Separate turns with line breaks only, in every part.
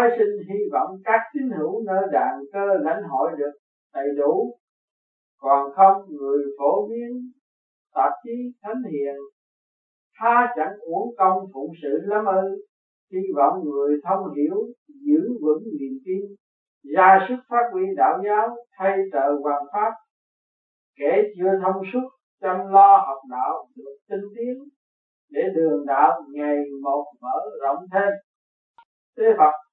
Thái sinh hy vọng các tín hữu nơi đàn cơ lãnh hội được đầy đủ. Còn không, người phổ biến tạp chí thánh hiền, tha chẳng uổng công phụng sự lắm ư. Hy vọng người thông hiểu, giữ vững niềm tin, ra sức phát huy đạo giáo, thay trợ hoàng pháp. Kẻ chưa thông suốt, chăm lo học đạo được tinh tiến, để đường đạo ngày một mở rộng thêm. Thế Phật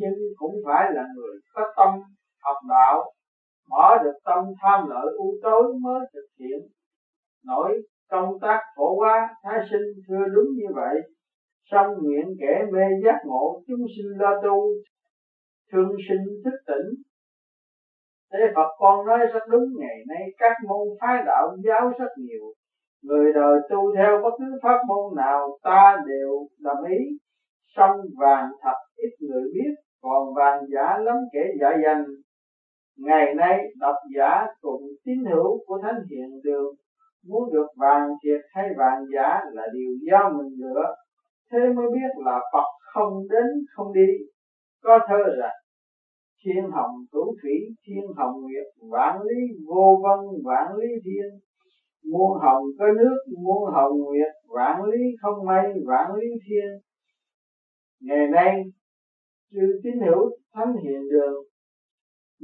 nhưng cũng phải là người có tâm học đạo, bỏ được tâm tham lợi u tối mới thực hiện. Nổi công tác phổ hóa thái sinh thưa đúng như vậy. Song nguyện kẻ mê giác ngộ, chúng sinh lo tu, thương sinh thức tỉnh. Thế Phật con nói rất đúng, ngày nay các môn phái đạo giáo rất nhiều. Người đời tu theo bất cứ pháp môn nào, ta đều đồng ý. Song vàng thật, ít người biết. Còn vàng giả lắm kẻ giả dành Ngày nay, độc giả cùng tín hữu của Thánh Hiện Đường. Muốn được vàng thiệt hay vàng giả là điều do mình lựa. Thế mới biết là Phật không đến, không đi. Có thơ rằng, thiên hồng cửu thủy, thiên hồng nguyệt, vạn lý vô vân, vạn lý thiên. Muôn hồng có nước, muôn hồng nguyệt, vạn lý không mây, vạn lý thiên. Ngày nay chư tín hữu thánh hiện đường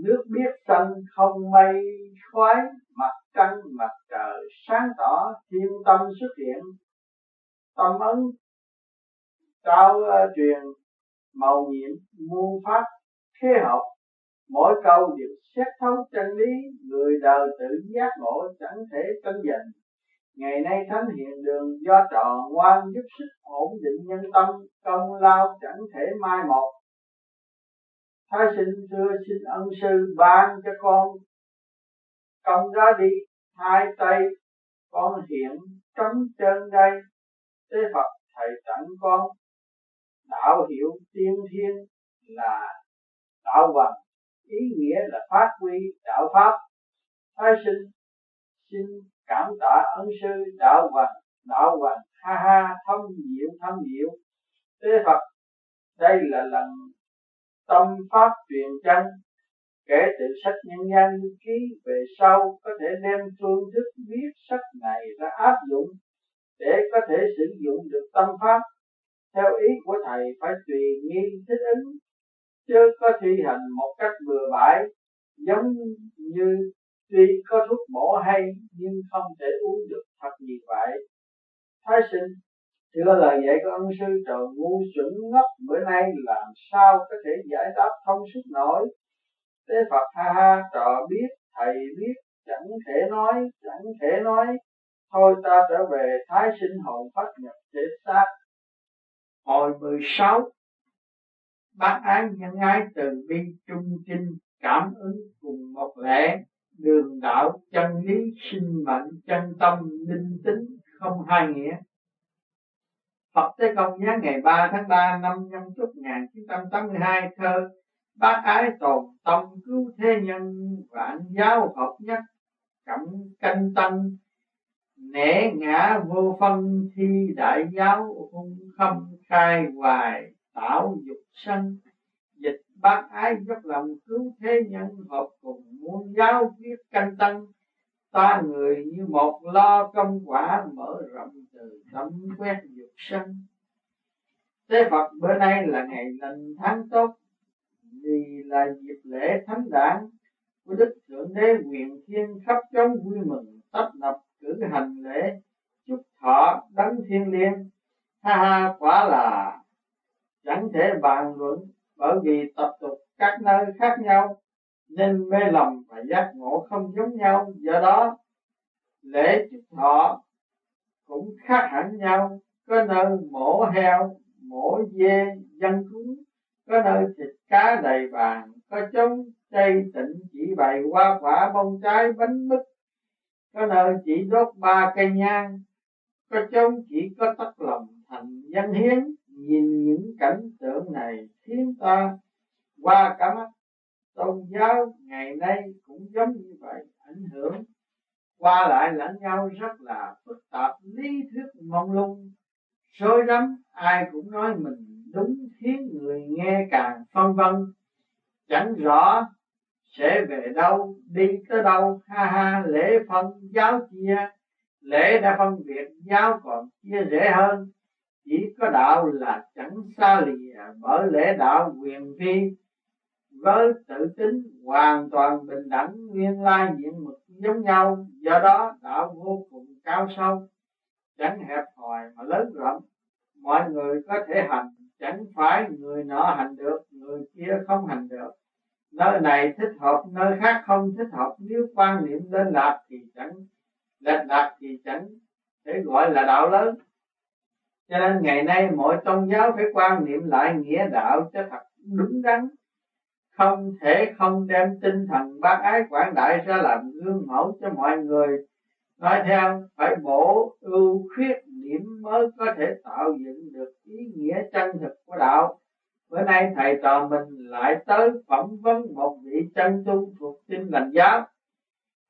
nước biết xanh không mây khoái mặt trăng mặt trời sáng tỏ thiên tâm xuất hiện. Tâm ấn trao uh, truyền màu nhiệm muôn pháp thế học. Mỗi câu đều xét thấu chân lý người đời tự giác ngộ chẳng thể tranh giành. Ngày nay thánh hiện đường do trò ngoan giúp sức ổn định nhân tâm công lao chẳng thể mai một thái sinh thưa xin ân sư ban cho con. Công ra đi, hai tay con hiện trống chân đây. Thế phật thầy tặng con. Đạo hiệu tiên thiên là đạo hoàng ý nghĩa là phát huy đạo pháp. Thái sinh, xin cảm tạ ân sư đạo hoàng đạo hoàng ha ha, thâm diệu thâm diệu thế phật, đây là lần tâm pháp truyền chân kể từ sách nhân gian ký, về sau có thể đem phương thức viết sách này ra áp dụng để có thể sử dụng được tâm pháp. Theo ý của thầy, phải tùy nghi thích ứng, chứ có thi hành một cách bừa bãi, giống như tuy có thuốc bổ hay nhưng không thể uống được thật như vậy. Thái sinh thưa lời dạy của ân sư trời ngu xuẩn ngốc, bữa nay làm sao có thể giải đáp thông suốt nổi? Thế phật ha ha, trò biết, thầy biết, chẳng thể nói, chẳng thể nói. Thôi ta trở về thái sinh hồn phát nhập thể xác. Hồi 16 bác án nhân ái từ bi trung trinh cảm ứng cùng một lẽ. Đường đạo chân lý sinh mệnh chân tâm linh tính không hai nghĩa. Phật Tế Công nhớ ngày 3 tháng 3 năm nhâm chúc 1982 thơ Bác ái tồn tâm cứu thế nhân vạn giáo hợp nhất cẩm canh tân, nể ngã vô phân thi đại giáo hung khâm khai hoài tạo dục sanh dịch bác ái dốc lòng cứu thế nhân hợp cùng muôn giáo viết canh tân ta người như một lo công quả mở rộng từ tâm quét dục sanh. Tế Phật bữa nay là ngày lành tháng tốt, vì là dịp lễ thánh đản của Đức Thượng Đế quyền thiên khắp chốn vui mừng, tấp nập cử hành lễ chúc thọ đấng thiên liêng. Ha ha, quả là chẳng thể bàn luận bởi vì tập tục các nơi khác nhau nên mê lầm và giác ngộ không giống nhau. Do đó, lễ chúc thọ cũng khác hẳn nhau. Có nơi mổ heo, mổ dê, dân cúng. Có nơi thịt cá đầy bàn có trống chay tịnh, chỉ bày hoa quả bông trái bánh mứt. Có nơi chỉ đốt ba cây nhang, có trống chỉ có tắt lòng thành dân hiến. Nhìn những cảnh tượng này, khiến ta qua cả mắt tôn giáo ngày nay cũng giống như vậy, ảnh hưởng. Qua lại lẫn nhau rất là phức tạp, lý thuyết mong lung rối rắm, ai cũng nói mình đúng, khiến người nghe càng phân vân. Chẳng rõ sẽ về đâu, đi tới đâu, ha ha, lễ phân, giáo chia. Lễ đã phân biệt, giáo còn chia rẽ hơn. Chỉ có đạo là chẳng xa lìa, bởi lễ đạo quyền vi với tự tính hoàn toàn bình đẳng, nguyên lai diện mực giống nhau, do đó đạo vô cùng cao sâu, chẳng hẹp hòi mà lớn rộng. Mọi người có thể hành, chẳng phải người nọ hành được, người kia không hành được. Nơi này thích hợp, nơi khác không thích hợp. Nếu quan niệm lên lạc thì chẳng, lệch lạc thì chẳng thể gọi là đạo lớn. Cho nên ngày nay mọi tôn giáo phải quan niệm lại nghĩa đạo cho thật đúng đắn không thể không đem tinh thần bác ái quảng đại ra làm gương mẫu cho mọi người. Nói theo, phải bổ ưu khuyết điểm mới có thể tạo dựng được ý nghĩa chân thực của đạo. Bữa nay thầy trò mình lại tới phỏng vấn một vị chân tu thuộc tin lành giáo.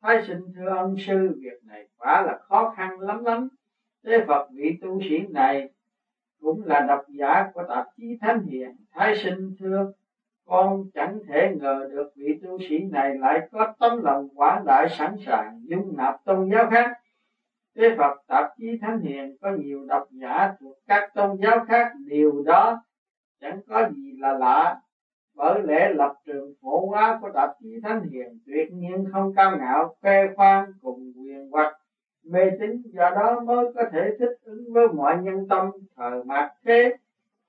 Thái sinh thưa ân sư, việc này quả là khó khăn lắm lắm. Thế phật vị tu sĩ này cũng là độc giả của tạp chí thánh hiền. Thái sinh thưa con chẳng thể ngờ được vị tu sĩ này lại có tấm lòng quả đại sẵn sàng dung nạp tôn giáo khác. Thế Phật tạp chí Thánh Hiền có nhiều độc giả thuộc các tôn giáo khác, điều đó chẳng có gì là lạ. Bởi lẽ lập trường phổ hóa của tạp chí Thánh Hiền tuyệt nhiên không cao ngạo, khoe khoang cùng quyền hoặc mê tín, do đó mới có thể thích ứng với mọi nhân tâm thờ mạt thế,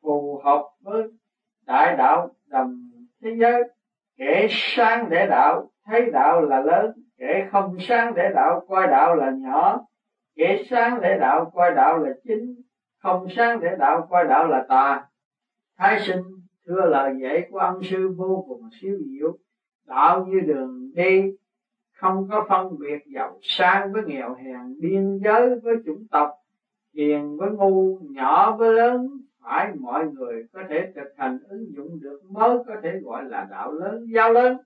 phù hợp với đại đạo đồng thế giới, kẻ sáng để đạo, thấy đạo là lớn, kẻ không sáng để đạo, coi đạo là nhỏ. Kẻ sáng để đạo, coi đạo là chính, không sáng để đạo, coi đạo là tà. Thái sinh, thưa lời dạy của ông sư vô cùng siêu diệu, đạo như đường đi, không có phân biệt giàu sang với nghèo hèn, biên giới với chủng tộc, hiền với ngu, nhỏ với lớn phải, mọi người có thể thực hành ứng dụng được, mới có thể gọi là đạo lớn giáo lớn.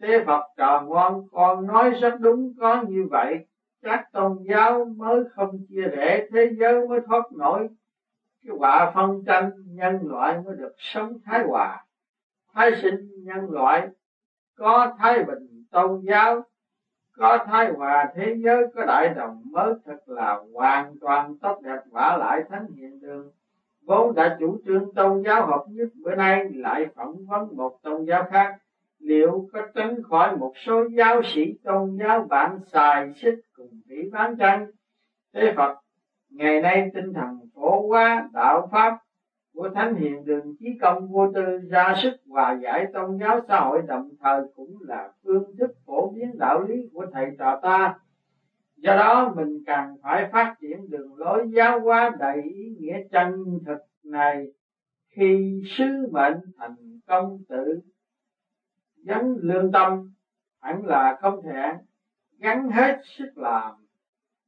Thế phật trò ngoan con nói rất đúng, có như vậy. Các tôn giáo mới không chia rẽ, thế giới mới thoát nổi. Cái quả phân tranh nhân loại mới được sống thái hòa. Thái sinh nhân loại, có thái bình tôn giáo, có thái hòa thế giới, có đại đồng mới thật là hoàn toàn tốt đẹp vả lại thánh hiện đường vốn đã chủ trương tôn giáo hợp nhất, bữa nay lại phỏng vấn một tôn giáo khác. Liệu có tránh khỏi một số giáo sĩ tôn giáo bạn xài xích cùng bị bán tranh? Thế phật, ngày nay tinh thần phổ hóa đạo pháp của thánh hiền đường chí công vô tư ra sức hòa giải tôn giáo xã hội đồng thời cũng là phương thức phổ biến đạo lý của thầy trò ta do đó mình cần phải phát triển đường lối giáo hóa đầy ý nghĩa chân thực này khi sứ mệnh thành công tự gắn lương tâm hẳn là không thể gắn hết sức làm.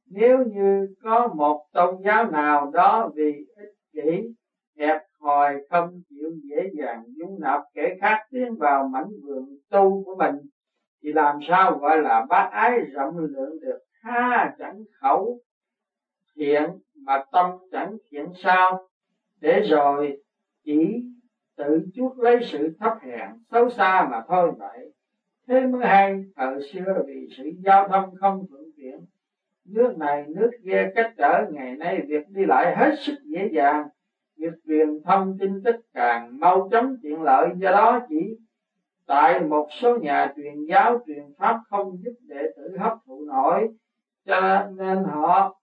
Nếu như có một tôn giáo nào đó vì ích kỷ hẹp hòi không chịu dễ dàng dung nạp kẻ khác tiến vào mảnh vườn tu của mình, thì làm sao gọi là bác ái rộng lượng được? Tha chẳng khẩu thiện mà tâm chẳng thiện sao? Để rồi chỉ tự chuốc lấy sự thấp hèn, xấu xa mà thôi vậy. Thế mới hay thời xưa vì sự giao thông không thuận tiện, nước này nước kia cách trở ngày nay việc đi lại hết sức dễ dàng. Việc truyền thông tin tức càng mau chóng tiện lợi, do đó chỉ tại một số nhà truyền giáo truyền pháp không giúp đệ tử hấp thụ nổi cho nên họ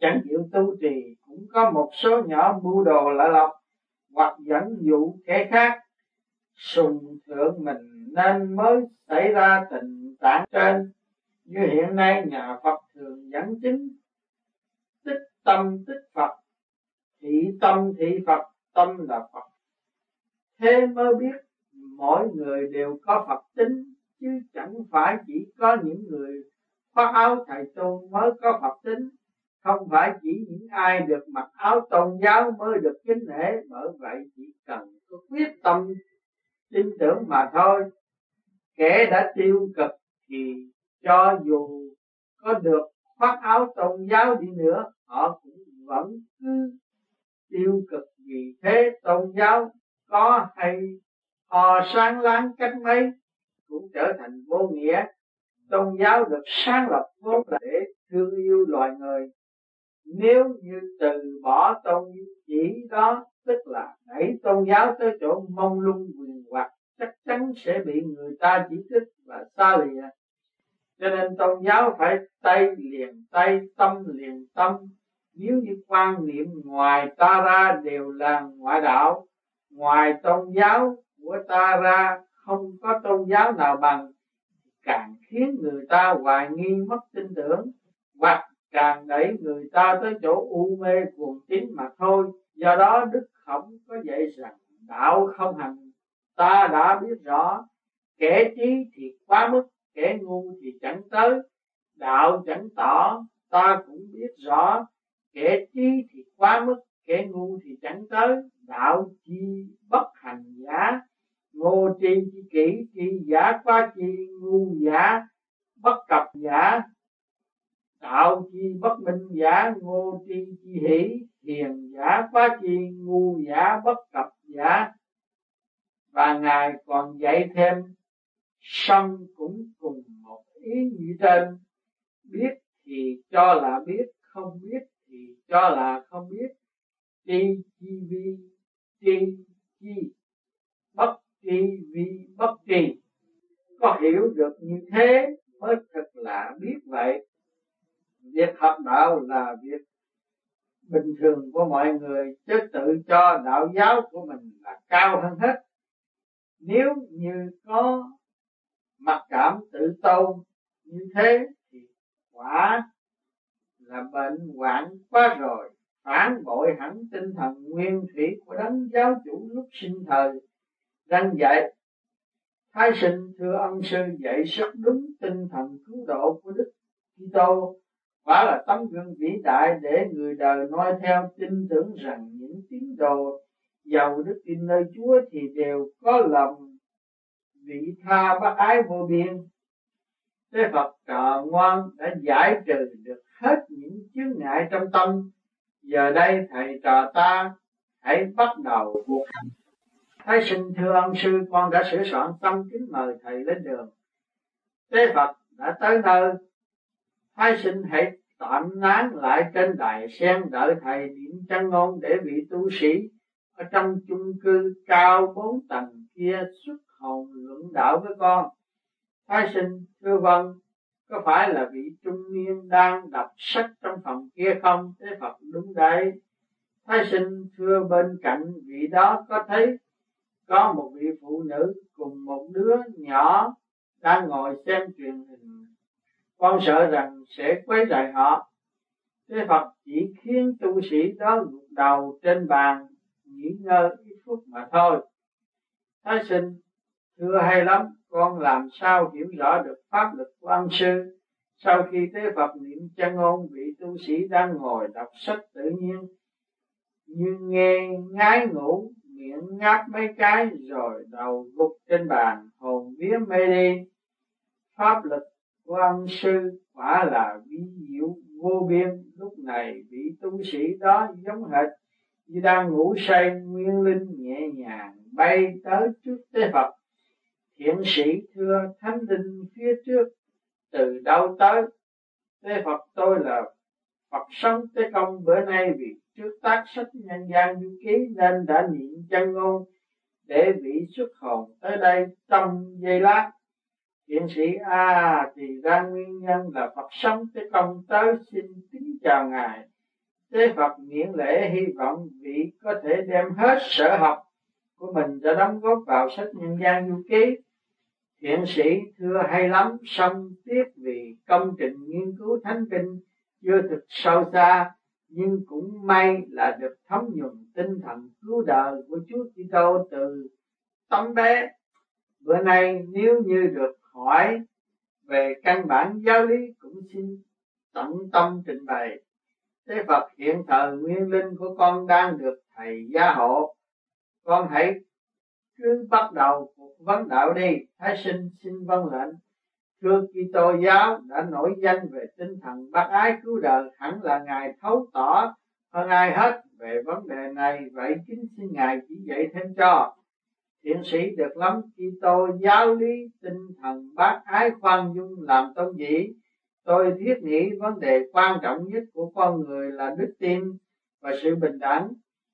chẳng chịu tu trì. Cũng có một số nhỏ mưu đồ lạ lọc hoặc dẫn dụ kẻ khác sùng thượng mình nên mới xảy ra tình trạng trên. Như hiện nay nhà Phật thường dẫn chứng tích tâm tích Phật, thị tâm thị Phật, tâm là Phật. Thế mới biết mỗi người đều có Phật tính, chứ chẳng phải chỉ có những người khoác áo thầy tôn mới có Phật tính. Không phải chỉ những ai được mặc áo tôn giáo mới được kính nể, bởi vậy chỉ cần có quyết tâm, tin tưởng mà thôi. Kẻ đã tiêu cực thì cho dù có được khoác áo tôn giáo đi nữa, họ cũng vẫn cứ tiêu cực vì thế tôn giáo có hay hò sáng láng cách mấy cũng trở thành vô nghĩa tôn giáo được sáng lập vốn là để thương yêu loài người. Nếu như từ bỏ tôn chỉ đó, tức là đẩy tôn giáo tới chỗ mông lung quyền hoặc, chắc chắn sẽ bị người ta chỉ trích và xa lìa. Cho nên tôn giáo phải tay liền tay, tâm liền tâm. Nếu như quan niệm ngoài ta ra đều là ngoại đạo, ngoài tôn giáo của ta ra không có tôn giáo nào bằng càng khiến người ta hoài nghi mất tin tưởng, hoặc càng đẩy người ta tới chỗ u mê cuồng tín mà thôi. Do đó đức khổng có dạy rằng, đạo không hành, ta đã biết rõ, kẻ trí thì quá mức, kẻ ngu thì chẳng tới. Đạo chẳng tỏ, ta cũng biết rõ, kẻ trí thì quá mức, kẻ ngu thì chẳng tới. Đạo chi bất hành giả ngô tri chi kỷ, chi giả quá chi, ngu giả bất cập giả tạo chi bất minh giả, ngô tri chi hỷ hiền giả quá chi, ngu giả bất cập giả. Và ngài còn dạy thêm, sân cũng cùng một ý như trên. Biết thì cho là biết, không biết thì cho là không biết. Tri chi vi tri chi bất tri vi bất tri có hiểu được như thế mới thật là biết vậy. Việc học đạo là việc bình thường của mọi người, chứ tự cho đạo giáo của mình là cao hơn hết. Nếu như có mặc cảm tự tôn như thế thì quả là bệnh hoạn quá rồi. Phản bội hẳn tinh thần nguyên thủy của đấng giáo chủ lúc sinh thời đang dạy, thái sinh thưa ông sư dạy rất đúng tinh thần cứu độ của đức Kitô. Quả là tấm gương vĩ đại để người đời noi theo tin tưởng rằng những tín đồ giàu đức tin nơi Chúa thì đều có lòng vị tha bác ái vô biên. Thế Phật trợ ngoan đã giải trừ được hết những chướng ngại trong tâm. Giờ đây thầy trò ta hãy bắt đầu cuộc hành Thái sinh thưa ông sư, con đã sửa soạn tâm kính mời thầy lên đường. Thế Phật đã tới nơi. Thái sinh hãy tạm nán lại trên đài sen đợi thầy điểm chân ngôn để vị tu sĩ ở trong chung cư cao bốn tầng kia xuất hồn luận đạo với con. Thái sinh thưa vâng có phải là vị trung niên đang đọc sách trong phòng kia không? Thế phật đúng đấy. Thái sinh thưa bên cạnh vị đó có thấy có một vị phụ nữ cùng một đứa nhỏ đang ngồi xem truyền hình. Con sợ rằng sẽ quấy rầy họ. Thế phật chỉ khiến tu sĩ đó gục đầu trên bàn, nghỉ ngơi ít phút mà thôi. Thái sinh, thưa hay lắm, con làm sao hiểu rõ được pháp lực của ân sư? Sau khi tế Phật niệm chân ngôn, vị tu sĩ đang ngồi đọc sách tự nhiên như nghe ngái ngủ miệng ngáp mấy cái rồi đầu gục trên bàn, hồn vía mê đi. Pháp lực của ông sư quả là vi diệu vô biên. Lúc này vị tu sĩ đó giống hệt như đang ngủ say, nguyên linh nhẹ nhàng bay tới trước tế Phật. Thiện sĩ thưa thánh linh phía trước, từ đâu tới? Thế phật tôi là phật sống tế công bữa nay vì trước tác sách nhân gian du ký nên đã niệm chân ngôn để vị xuất hồn tới đây trong giây lát. Thiện sĩ a à, thì ra nguyên nhân là phật sống tới công tới xin kính chào ngài. Thế phật miễn lễ hy vọng vị có thể đem hết sở học của mình đã đóng góp vào sách nhân gian du ký thiện sĩ thưa hay lắm song tiếc vì công trình nghiên cứu thánh kinh chưa thực sâu xa nhưng cũng may là được thấm nhuần tinh thần cứu đời của Chúa Kitô từ tấm bé. Bữa nay nếu như được hỏi về căn bản giáo lý cũng xin tận tâm trình bày. Thế Phật hiện thời nguyên linh của con đang được thầy gia hộ. Con hãy cứ bắt đầu cuộc vấn đạo đi. Thái sinh xin vâng lệnh thưa Kitô giáo đã nổi danh về tinh thần bác ái cứu đời, hẳn là ngài thấu tỏ hơn ai hết về vấn đề này. Vậy chính xin ngài chỉ dạy thêm cho thiện sĩ được lắm. Kitô giáo lý tinh thần bác ái khoan dung làm tông dĩ. tôi thiết nghĩ vấn đề quan trọng nhất của con người là đức tin và sự bình đẳng.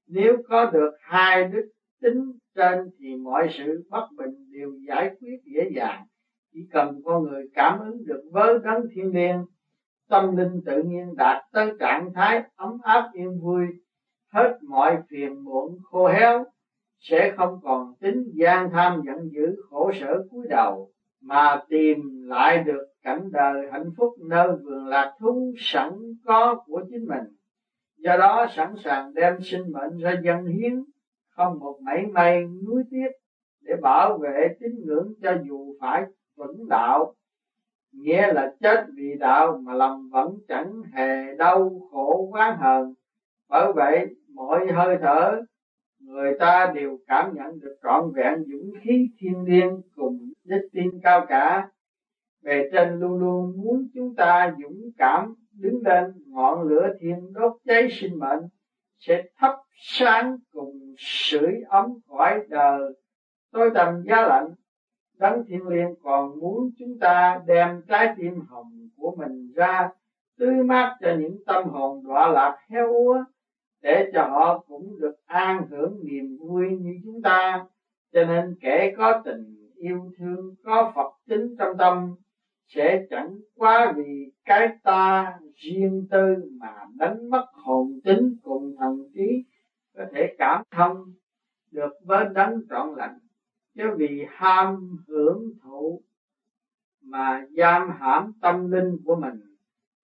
Nếu có được hai đức tính trên thì mọi sự bất bình đều giải quyết dễ dàng chỉ cần con người cảm ứng được với đấng thiên liêng, tâm linh tự nhiên đạt tới trạng thái ấm áp yên vui, hết mọi phiền muộn khô héo, sẽ không còn tính gian tham giận dữ khổ sở cúi đầu, mà tìm lại được cảnh đời hạnh phúc nơi vườn lạc thú sẵn có của chính mình. Do đó sẵn sàng đem sinh mệnh ra dân hiến, không một mảy may nuối tiếc để bảo vệ tín ngưỡng cho dù phải vững đạo. Nghĩa là chết vì đạo mà lòng vẫn chẳng hề đau khổ oán hờn. Bởi vậy, mọi hơi thở, người ta đều cảm nhận được trọn vẹn dũng khí thiên liêng cùng đức tin cao cả. Bề trên luôn luôn muốn chúng ta dũng cảm đứng lên, ngọn lửa thiên đốt cháy sinh mệnh, sẽ thắp sáng cùng sưởi ấm cõi đời. Tôi tầm giá lạnh đấng thiên liêng còn muốn chúng ta đem trái tim hồng của mình ra, tươi mát cho những tâm hồn đọa lạc heo úa, để cho họ cũng được an hưởng niềm vui như chúng ta. Cho nên kẻ có tình yêu thương, có phật tính trong tâm, sẽ chẳng quá vì cái ta riêng tư mà đánh mất hồn tính cùng thần trí, có thể cảm thông được với đấng trọn lành chứ vì ham hưởng thụ mà giam hãm tâm linh của mình.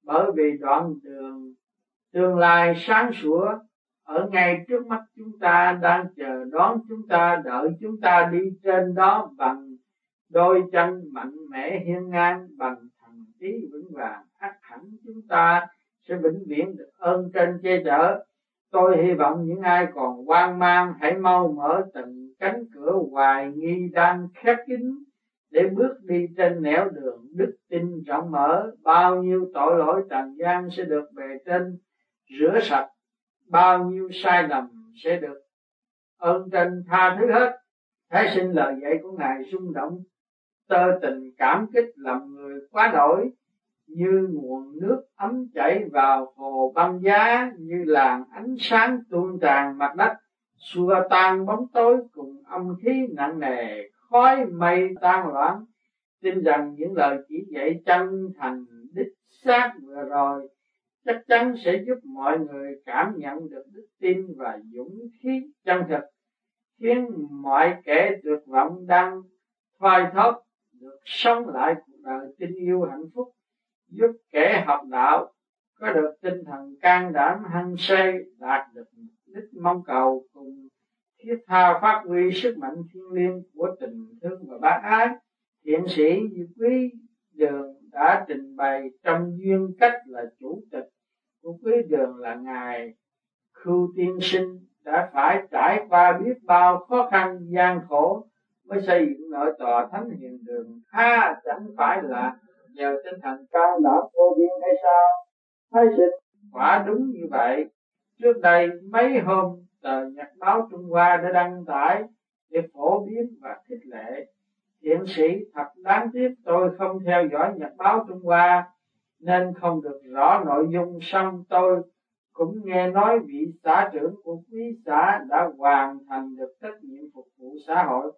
Bởi vì đoạn đường tương lai sáng sủa ở ngay trước mắt chúng ta đang chờ đón chúng ta, đợi chúng ta đi trên đó bằng đôi chân mạnh mẽ hiên ngang, bằng thần trí vững vàng. Ắt hẳn chúng ta sẽ vĩnh viễn được ơn trên che chở tôi hy vọng những ai còn hoang mang, hãy mau mở từng cánh cửa hoài nghi đang khép kín để bước đi trên nẻo đường đức tin rộng mở. Bao nhiêu tội lỗi trần gian sẽ được bề trên, rửa sạch. Bao nhiêu sai lầm sẽ được ơn trên tha thứ hết. Thái sinh lời dạy của ngài rung động, tơ tình cảm kích làm người quá đổi như nguồn nước ấm chảy vào hồ băng giá, như làn ánh sáng tuôn tràn mặt đất. Xua tan bóng tối cùng âm khí nặng nề, khói mây tan loãng. Tin rằng những lời chỉ dạy chân thành, đích xác vừa rồi, chắc chắn sẽ giúp mọi người cảm nhận được đức tin và dũng khí chân thực, khiến mọi kẻ tuyệt vọng đang thoai thóp, được sống lại cuộc đời tình yêu hạnh phúc giúp kẻ học đạo có được tinh thần can đảm hăng say, đạt được đích mong cầu cùng thiết tha phát huy sức mạnh thiên liêng của tình thương và bác ái, thiện sĩ như quý đường đã trình bày trong duyên cách là chủ tịch của quý đường là ngài khưu tiên sinh, đã phải trải qua biết bao khó khăn, gian khổ mới xây dựng nội tòa thánh hiền đường. Ha chẳng phải là nhờ tinh thần cao đã vô biên hay sao? Thấy dịch quả đúng như vậy. Trước đây mấy hôm, tờ nhật báo trung hoa đã đăng tải để phổ biến và khích lệ. Thiện sĩ thật đáng tiếc tôi không theo dõi nhật báo trung hoa, nên không được rõ nội dung xong tôi cũng nghe nói vị xã trưởng của quý xã đã hoàn thành được trách nhiệm phục vụ xã hội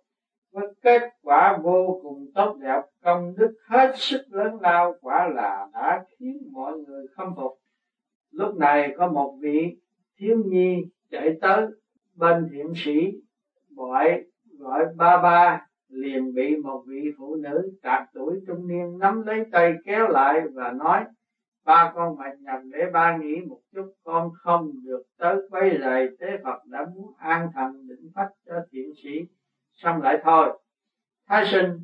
với kết quả vô cùng tốt đẹp, công đức hết sức lớn lao, quả là đã khiến mọi người khâm phục. Lúc này có một vị thiếu nhi chạy tới bên thiện sĩ, gọi gọi ba ba, liền bị một vị phụ nữ trạc tuổi trung niên nắm lấy tay kéo lại và nói, ba con mạnh nhầm để ba nghĩ một chút, con không được tới quấy rầy tế Phật đã muốn an thần định phách cho thiện sĩ xong lại thôi. Thái sinh,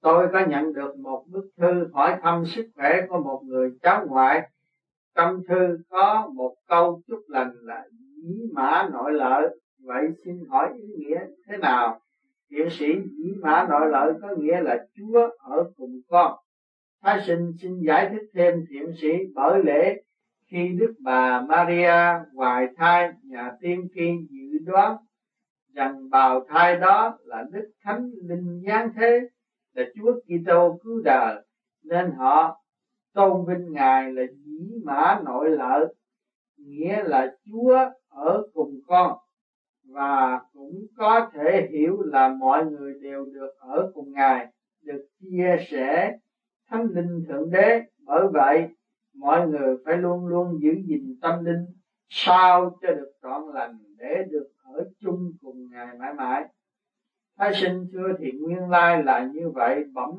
tôi có nhận được một bức thư hỏi thăm sức khỏe của một người cháu ngoại. Trong thư có một câu chúc lành là dĩ mã nội lợi vậy xin hỏi ý nghĩa thế nào? Thiện sĩ dĩ mã nội lợi có nghĩa là chúa ở cùng con. Thái sinh xin giải thích thêm, thiện sĩ, bởi lễ
khi Đức bà Maria hoài thai, nhà tiên tri dự đoán rằng bào thai đó là Đức Thánh Linh giáng thế là Chúa Kitô cứu đời, nên họ tôn vinh ngài là dĩ mã nội lợi, nghĩa là Chúa ở cùng con, và cũng có thể hiểu là mọi người đều được ở cùng ngài, được chia sẻ thánh linh thượng đế. Bởi vậy, mọi người phải luôn luôn giữ gìn tâm linh sao cho được trọn lành để được ở chung cùng ngài mãi mãi. Thái sinh xưa thì nguyên lai là như vậy, bẩm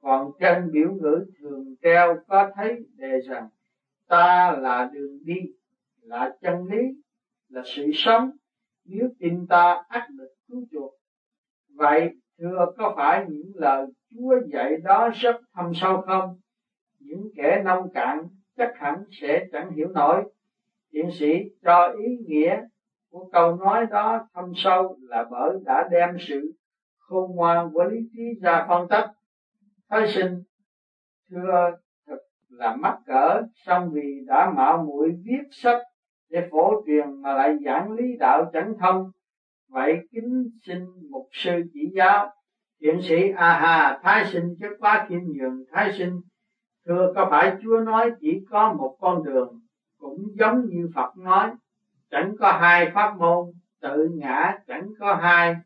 còn trên biểu ngữ thường treo có thấy đề rằng, ta là đường đi, là chân lý, là sự sống, nếu tin ta ắt được cứu chuộc. Vậy thưa có phải những lời Chúa dạy đó rất thâm sâu không? Những kẻ nông cạn chắc hẳn sẽ chẳng hiểu nổi. Tiến sĩ cho ý nghĩa của câu nói đó, thâm sâu là bởi đã đem sự khôn ngoan của lý trí ra phân tích. Thái sinh, thưa thật là mắc cỡ, song vì đã mạo muội viết sách để phổ truyền mà lại giảng lý đạo chẳng thông. Vậy kính xin mục sư chỉ giáo, thiện sĩ a hà thái sinh chất quá khiêm nhường thái sinh. Thưa, có phải chúa nói chỉ có một con đường cũng giống như phật nói? Chẳng có hai pháp môn, tự ngã chẳng có hai.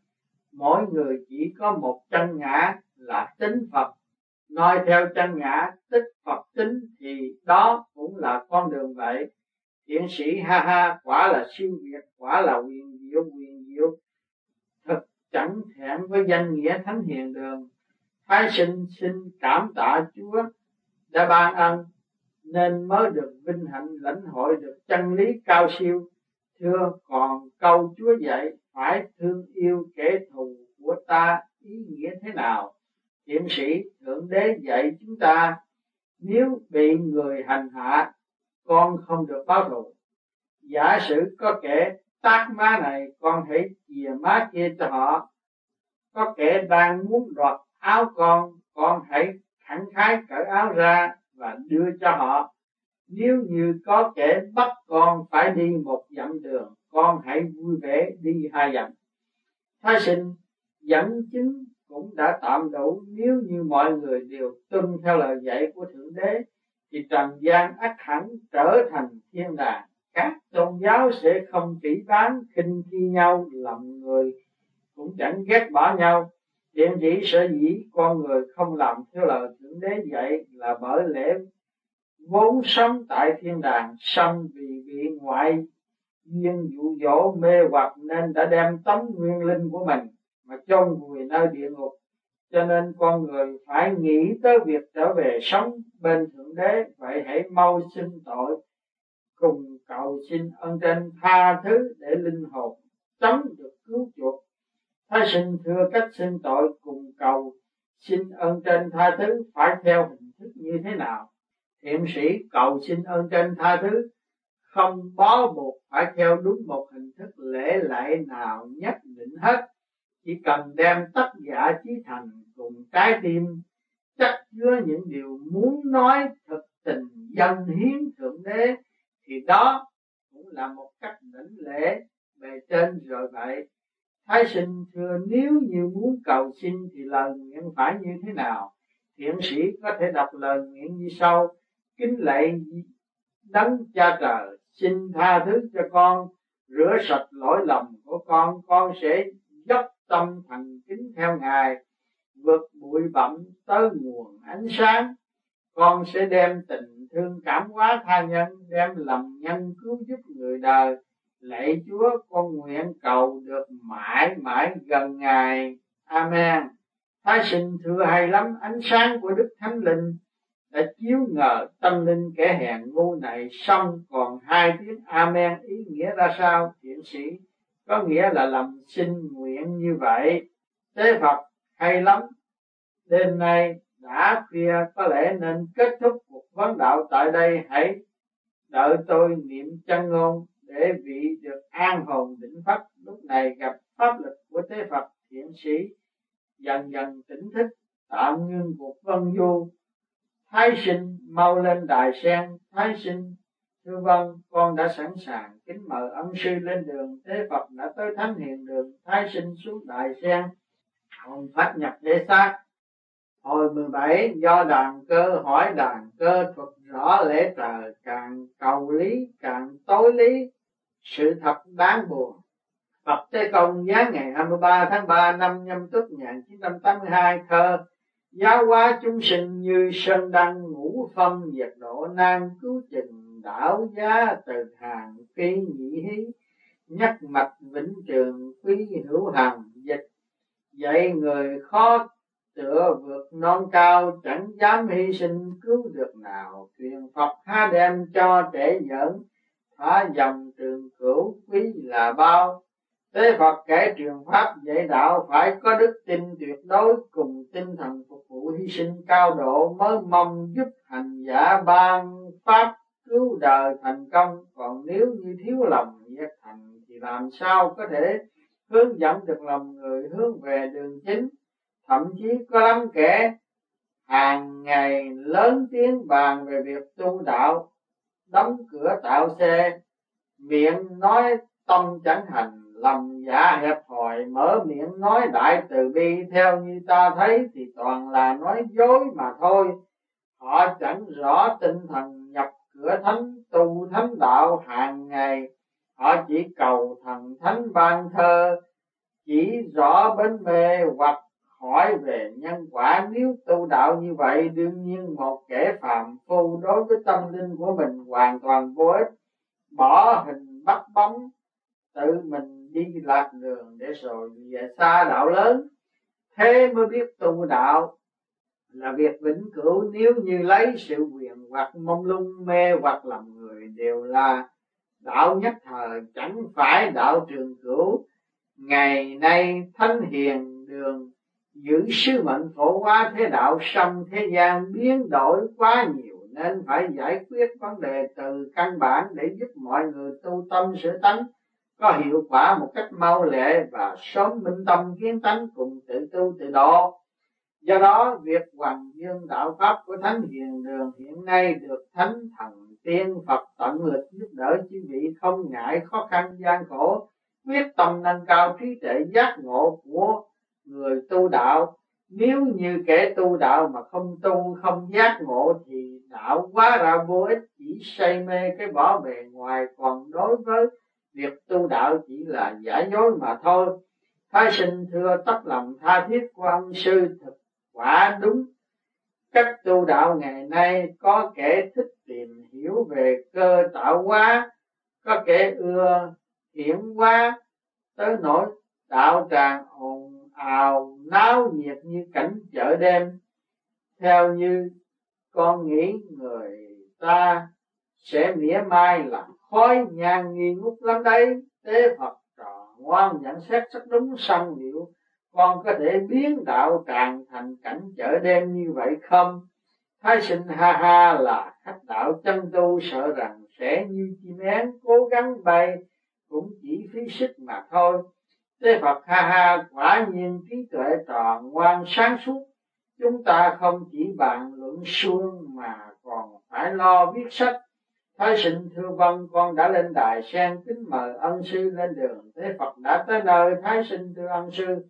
Mỗi người chỉ có một chân ngã là tính phật. Nói theo chân ngã, tích phật tính thì đó cũng là con đường vậy. Tiến sĩ ha ha quả là siêu việt, quả là quyền diệu quyền diệu. Thật chẳng thẹn với danh nghĩa thánh hiền đường. Thái sinh xin cảm tạ chúa, đã ban ân, nên mới được vinh hạnh lãnh hội được chân lý cao siêu thưa, còn câu chúa dạy, phải thương yêu kẻ thù của ta ý nghĩa thế nào? Hiệp sĩ, thượng đế dạy chúng ta, nếu bị người hành hạ, con không được báo thù. Giả sử có kẻ tác má này, con hãy chìa má kia cho họ. Có kẻ đang muốn đoạt áo con con hãy khẳng khái cởi áo ra và đưa cho họ nếu như có kẻ bắt con phải đi một dặm đường, con hãy vui vẻ đi hai dặm. Thái sinh dẫn chứng cũng đã tạm đủ. Nếu như mọi người đều tuân theo lời dạy của thượng đế, thì trần gian ắt hẳn trở thành thiên đàng. Các tôn giáo sẽ không chỉ bán khinh khi nhau, lầm người cũng chẳng ghét bỏ nhau. Điện chỉ sở dĩ con người không làm theo lời Thượng Đế dạy là bởi lẽ vốn sống tại thiên đàng song vì bị ngoại duyên dụ dỗ mê hoặc nên đã đem tấm nguyên linh của mình mà chôn vùi nơi địa ngục. Cho nên con người phải nghĩ tới việc trở về sống bên thượng đế. Vậy hãy mau xin tội, cùng cầu xin ân trên tha thứ để linh hồn chấm được cứu chuộc. Thái sinh thưa cách xin tội, cùng cầu xin ân trên tha thứ phải theo hình thức như thế nào? Thiện sĩ cầu xin ơn trên tha thứ, không bó buộc phải theo đúng một hình thức lễ lệ nào nhất định hết. Chỉ cần đem tất giả trí thành cùng trái tim, chắc chứa những điều muốn nói thực tình dân hiến thượng đế, thì đó cũng là một cách đảnh lễ bề trên rồi vậy. Thái sinh thưa, nếu như muốn cầu xin thì lời nguyện phải như thế nào? Thiện sĩ có thể đọc lời nguyện như sau kính lạy đấng cha trời, xin tha thứ cho con, rửa sạch lỗi lầm của con. Con sẽ dốc tâm thành kính theo ngài, vượt bụi bặm tới nguồn ánh sáng. Con sẽ đem tình thương cảm hóa tha nhân, đem lòng nhân cứu giúp người đời. Lạy chúa, con nguyện cầu được mãi mãi gần ngài. Amen. Thái sinh thưa hay lắm, ánh sáng của đức thánh linh đã chiếu ngờ tâm linh kẻ hèn ngu này xong còn hai tiếng amen ý nghĩa ra sao, thiện sĩ? Có nghĩa là làm xin nguyện như vậy. Thế phật hay lắm. Đêm nay đã khuya, có lẽ nên kết thúc cuộc vấn đạo tại đây. Hãy đợi tôi niệm chân ngôn để vị được an hồn định pháp lúc này gặp pháp lực của thế Phật, thiện sĩ dần dần tỉnh thức, tạm ngưng cuộc vân du thái sinh mau lên đài sen. Thái sinh, thưa vâng con đã sẵn sàng kính mời ân sư lên đường. Thế phật đã tới thánh hiền đường. Thái sinh xuống đại sen. Hồn phát nhập để xác Hồi 17 do đàn cơ, hỏi đàn cơ thuật rõ lễ trời càng cầu lý, càng tối lý, sự thật đáng buồn. Phật Tế Công giá ngày 23 tháng 3 năm nhâm tuất 1982 thơ Giáo hóa chúng sinh như sơn đăng ngũ phân nhiệt độ nan cứu trình đảo giá từ hàng phi nhị hí, nhất mặt vĩnh trường quý hữu hằng dịch. Dạy người khó tựa vượt non cao chẳng dám hy sinh cứu được nào. Truyền Phật ha đem cho trẻ dẫn thả dòng trường cửu quý là bao. Thế Phật kể truyền pháp dạy đạo phải có đức tin tuyệt đối cùng tinh thần phục vụ hy sinh cao độ mới mong giúp hành giả ban pháp cứu đời thành công. Còn nếu như thiếu lòng nhiệt thành thì làm sao có thể hướng dẫn được lòng người hướng về đường chính? Thậm chí có lắm kẻ hàng ngày lớn tiếng bàn về việc tu đạo, đóng cửa tạo xe, miệng nói tâm chẳng hành lầm dạ hẹp hòi mở miệng nói đại từ bi. Theo như ta thấy thì toàn là nói dối mà thôi. Họ chẳng rõ tinh thần nhập cửa thánh, tu thánh đạo hàng ngày. Họ chỉ cầu thần thánh ban thơ, chỉ rõ bến mê hoặc hỏi về nhân quả. Nếu tu đạo như vậy, đương nhiên một kẻ phàm phu đối với tâm linh của mình hoàn toàn vô ích. Bỏ hình bắt bóng, tự mình đi lạc đường để rồi về xa đạo lớn, thế mới biết tu đạo là việc vĩnh cửu. Nếu như lấy sự quyền hoặc mông lung, mê hoặc làm người đều là đạo nhất thời, chẳng phải đạo trường cửu. Ngày nay thánh hiền đường, giữ sứ mệnh phổ hóa thế đạo xong thế gian biến đổi quá nhiều, nên phải giải quyết vấn đề từ căn bản để giúp mọi người tu tâm sửa tánh có hiệu quả một cách mau lẹ và sớm minh tâm kiến tánh cùng tự tu tự độ. Do đó, việc hoàn dương đạo pháp của thánh hiền đường hiện nay được thánh thần tiên phật tận lực giúp đỡ quý vị không ngại khó khăn, gian khổ, quyết tâm nâng cao trí tuệ giác ngộ của người tu đạo. Nếu như kẻ tu đạo mà không tu, không giác ngộ thì đạo quá ra vô ích, chỉ say mê cái vỏ bề ngoài, còn đối với việc tu đạo chỉ là giả dối mà thôi. Thái sinh thưa tất lòng tha thiết của ông sư thực quả đúng. Cách tu đạo ngày nay có kẻ thích tìm hiểu về cơ tạo hóa, có kẻ ưa hiển hóa. Tới nỗi đạo tràng ồn ào náo nhiệt như cảnh chợ đêm. Theo như con nghĩ người ta sẽ mỉa mai làm khói nhang nghi ngút lắm đấy. Tế phật trò ngoan nhận xét rất đúng song liệu. Con có thể biến đạo tràng thành cảnh chợ đêm như vậy không? Thái sinh ha ha là khách đạo chân tu, sợ rằng sẽ như chim én cố gắng bay, cũng chỉ phí sức mà thôi. Tế Phật ha ha quả nhiên trí tuệ tròn ngoan sáng suốt. Chúng ta không chỉ bàn luận suông mà còn phải lo viết sách Thái sinh thưa vâng con đã lên đài sen kính mời ân sư lên đường. Thế Phật đã tới nơi, Thái sinh thưa ân sư,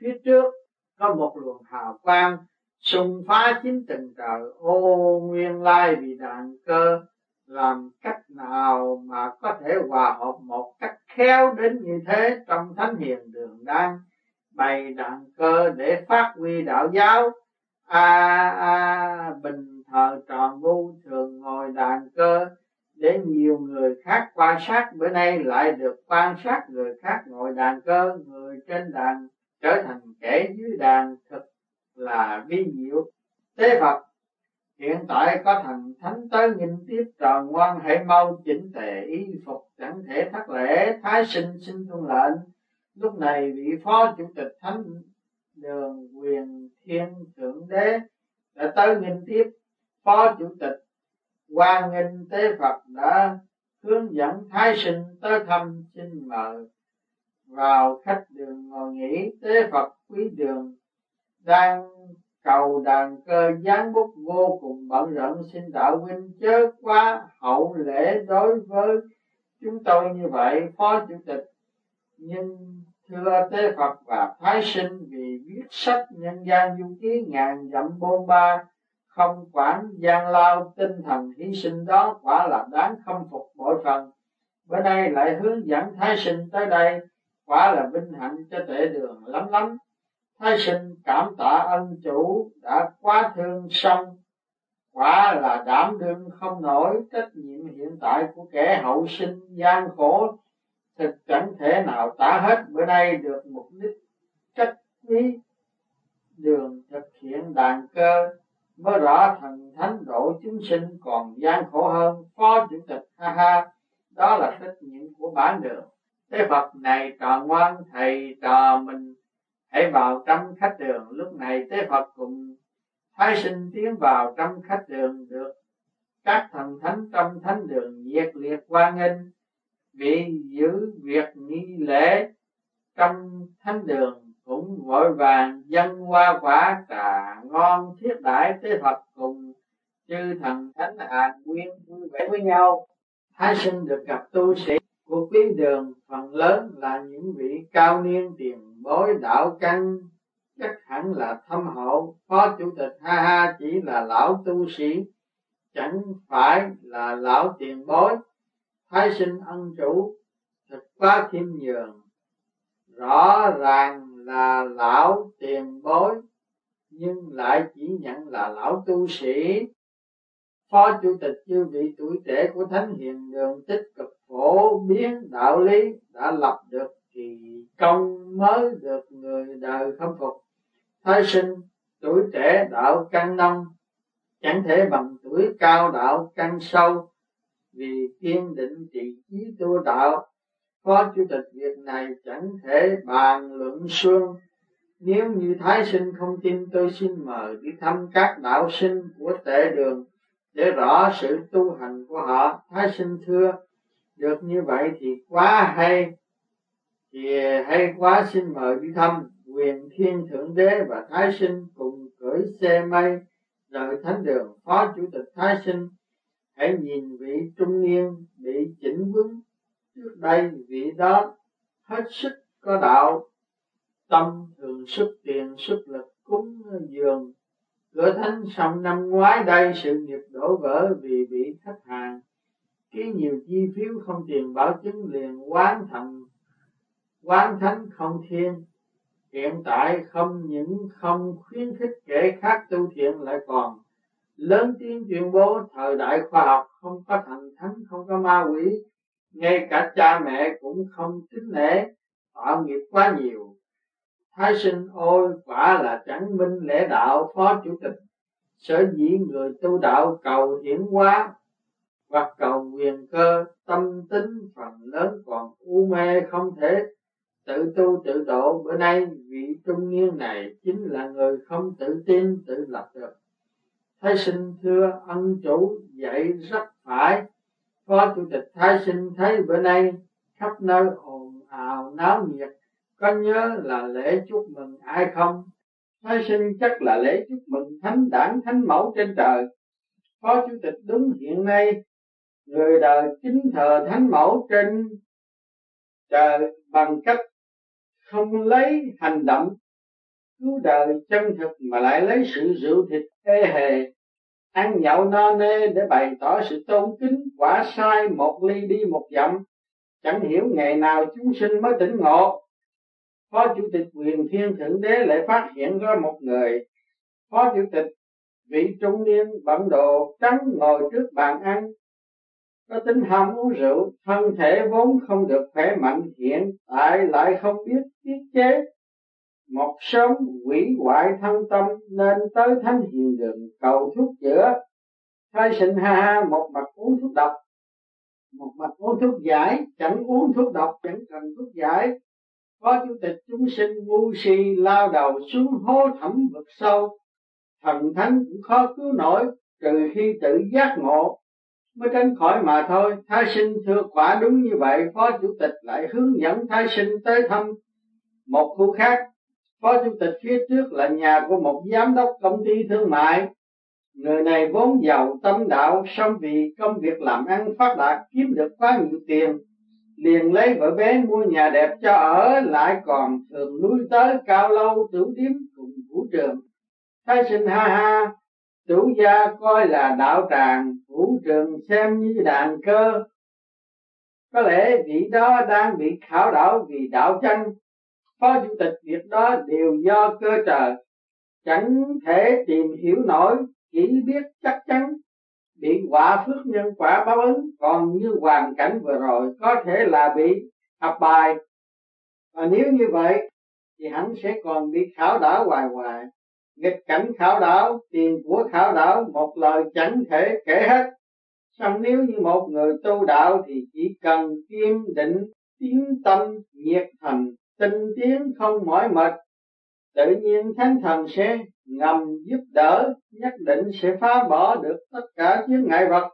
Phía trước có một luồng hào quang xung phá chín tầng trời ô, nguyên lai vì đàn cơ, làm cách nào mà có thể hòa hợp một cách khéo đến như thế trong thánh hiền đường đang bày đàn cơ để phát huy đạo giáo. A a bình thờ tròn ngu thường ngồi đàn cơ, để nhiều người khác quan sát. Bữa nay lại được quan sát người khác ngồi đàn cơ, người trên đàn trở thành kẻ dưới đàn thực là vi diệu. Thế phật, hiện tại có thần thánh tới nhìn tiếp tròn ngoan hãy mau chỉnh tề y phục, chẳng thể thất lễ, thái sinh xin tuân lệnh. Lúc này vị phó chủ tịch thánh đường quyền thiên thượng đế đã tới nhìn tiếp phó chủ tịch quan nghênh tế phật đã hướng dẫn thái sinh tới thăm xin mời vào khách đường ngồi nghỉ. Tế phật quý đường đang cầu đàn cơ gián bút vô cùng bận rộn. Xin đạo huynh chớ quá hậu lễ đối với chúng tôi như vậy, phó chủ tịch. Nhưng thưa tế Phật và Thái sinh, vì viết sách nhân gian du ký ngàn dặm bôn ba không quản gian lao, tinh thần hy sinh đó quả là đáng khâm phục bội phần. Bữa nay lại hướng dẫn Thái sinh tới đây, quả là vinh hạnh cho tệ đường lắm lắm. Thái sinh cảm tạ ân chủ đã quá thương xong, quả là đảm đương không nổi trách nhiệm hiện tại của kẻ hậu sinh gian khổ. Thực chẳng thể nào tả hết bữa nay được mục đích trách quý đường thực hiện đàn cơ mới rõ thần thánh độ chúng sinh còn gian khổ hơn, phó chủ tịch, ha ha. Đó là trách nhiệm của bản đường. Thế phật này trò ngoan, thầy trò mình. Hãy vào trong khách đường. Lúc này thế phật cùng thái sinh tiến vào trong khách đường được. Các thần thánh trong thánh đường nhiệt liệt quan nghênh. Vì giữ việc nghi lễ trong thánh đường cũng vội vàng dân hoa quả trà ngon thiết đãi tế phật cùng chư thần thánh an nguyên vui vẻ với nhau. Thái sinh được gặp tu sĩ của quý đường, phần lớn là những vị cao niên tiền bối đạo căn. Chắc hẳn là thâm hậu, phó chủ tịch ha ha chỉ là lão tu sĩ, chẳng phải là lão tiền bối. Thái sinh ân chủ thật quá khiêm nhường, rõ ràng là lão tiền bối, nhưng lại chỉ nhận là lão tu sĩ. Phó chủ tịch chư vị tuổi trẻ của thánh hiền đường tích cực phổ biến đạo lý đã lập được kỳ công mới được người đời khâm phục. Thái sinh tuổi trẻ đạo căn nông, chẳng thể bằng tuổi cao đạo căn sâu, vì kiên định trị chí tu đạo phó chủ tịch việc này chẳng thể bàn luận suông nếu như thái sinh không tin, tôi xin mời đi thăm các đạo sinh của tệ đường để rõ sự tu hành của họ. Thái sinh thưa, được như vậy thì quá hay. Thì hay quá, xin mời đi thăm quyền thiên thượng đế và thái sinh cùng cưỡi xe mây rời thánh đường. Phó chủ tịch thái sinh, hãy nhìn vị trung niên bị chỉnh vững đây vị đó hết sức có đạo. Tâm thường xuất tiền, xuất lực cúng dường. Cửa thánh xong năm ngoái đây sự nghiệp đổ vỡ vì bị khách hàng. Ký nhiều chi phiếu không tiền bảo chứng liền quán thành quán thánh không thiên. Hiện tại không những không khuyến khích kẻ khác tu thiện lại còn lớn tiếng tuyên bố thời đại khoa học không có thần thánh, không có ma quỷ ngay cả cha mẹ cũng không kính nể, tạo nghiệp quá nhiều. Thái sinh ôi, quả là chẳng minh lễ đạo phó chủ tịch. Sở dĩ người tu đạo cầu hiển hóa, hoặc cầu quyền cơ, tâm tính phần lớn còn u mê không thể, tự tu tự độ. Bữa nay vị trung niên này chính là người không tự tin, tự lập được. Thái sinh thưa ân chủ, dạy rất phải phó chủ tịch thái sinh thấy bữa nay khắp nơi ồn ào, náo nhiệt, có nhớ là lễ chúc mừng ai không? Thái sinh chắc là lễ chúc mừng thánh đảng, thánh mẫu trên trời. Phó chủ tịch đúng hiện nay, người đời kính thờ thánh mẫu trên trời bằng cách không lấy hành động cứu đời chân thực mà lại lấy sự rượu thịt ê hề ăn nhậu no nê để bày tỏ sự tôn kính, quả sai một ly đi một dặm. Chẳng hiểu ngày nào chúng sinh mới tỉnh ngộ. Phó chủ tịch quyền thiên thượng đế lại phát hiện ra một người. Phó chủ tịch, vị trung niên bận đồ trắng ngồi trước bàn ăn. Có tính ham uống rượu, thân thể vốn không được khỏe mạnh, hiện tại lại không biết tiết chế một sớm quỷ hoại thân tâm nên tới thánh hiền đường cầu thuốc chữa. Thay sinh ha ha, một mặt uống thuốc độc. Một mặt uống thuốc giải, chẳng uống thuốc độc, chẳng cần thuốc giải. Phó chủ tịch chúng sinh ngu si lao đầu xuống hố thẳm vực sâu. Thần thánh cũng khó cứu nổi, trừ khi tự giác ngộ. Mới tránh khỏi mà thôi, thái sinh thưa quả đúng như vậy, phó chủ tịch lại hướng dẫn thái sinh tới thăm một khu khác. Phó chủ tịch phía trước là nhà của một giám đốc công ty thương mại. Người này vốn giàu tâm đạo, song vì công việc làm ăn phát đạt kiếm được quá nhiều tiền, liền lấy vợ bé mua nhà đẹp cho ở, lại còn thường nuôi tới cao lâu tử điếm cùng vũ trường. Thái sinh ha ha, chủ gia coi là đạo tràng, vũ trường xem như đàn cơ. Có lẽ vị đó đang bị khảo đảo vì đạo chân, phó chủ tịch việc đó đều do cơ trời, chẳng thể tìm hiểu nổi, chỉ biết chắc chắn bị quả phước nhân quả báo ứng. Còn như hoàn cảnh vừa rồi có thể là bị học bài và nếu như vậy thì hắn sẽ còn bị khảo đảo hoài hoài. Nghịch cảnh khảo đảo tiền của khảo đảo một lời chẳng thể kể hết. Song nếu như một người tu đạo thì chỉ cần kiên định tiến tâm nhiệt thành tinh tiến không mỏi mệt, tự nhiên thánh thần sẽ ngầm giúp đỡ, nhất định sẽ phá bỏ được tất cả chướng ngại vật.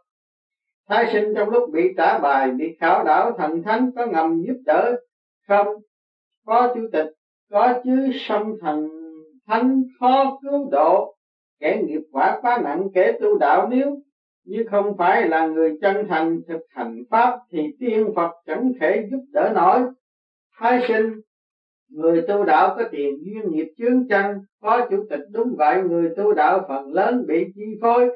Thái sinh trong lúc bị trả bài, bị khảo đảo thần thánh có ngầm giúp đỡ không? Có chủ tịch, có chứ song thần thánh khó cứu độ, kẻ nghiệp quả quá nặng, kẻ tu đạo nếu như không phải là người chân thành thực hành pháp thì tiên phật chẳng thể giúp đỡ nổi. Thái sinh người tu đạo có tiền duyên nghiệp chướng chăng? Phó chủ tịch đúng vậy, người tu đạo phần lớn bị chi phối.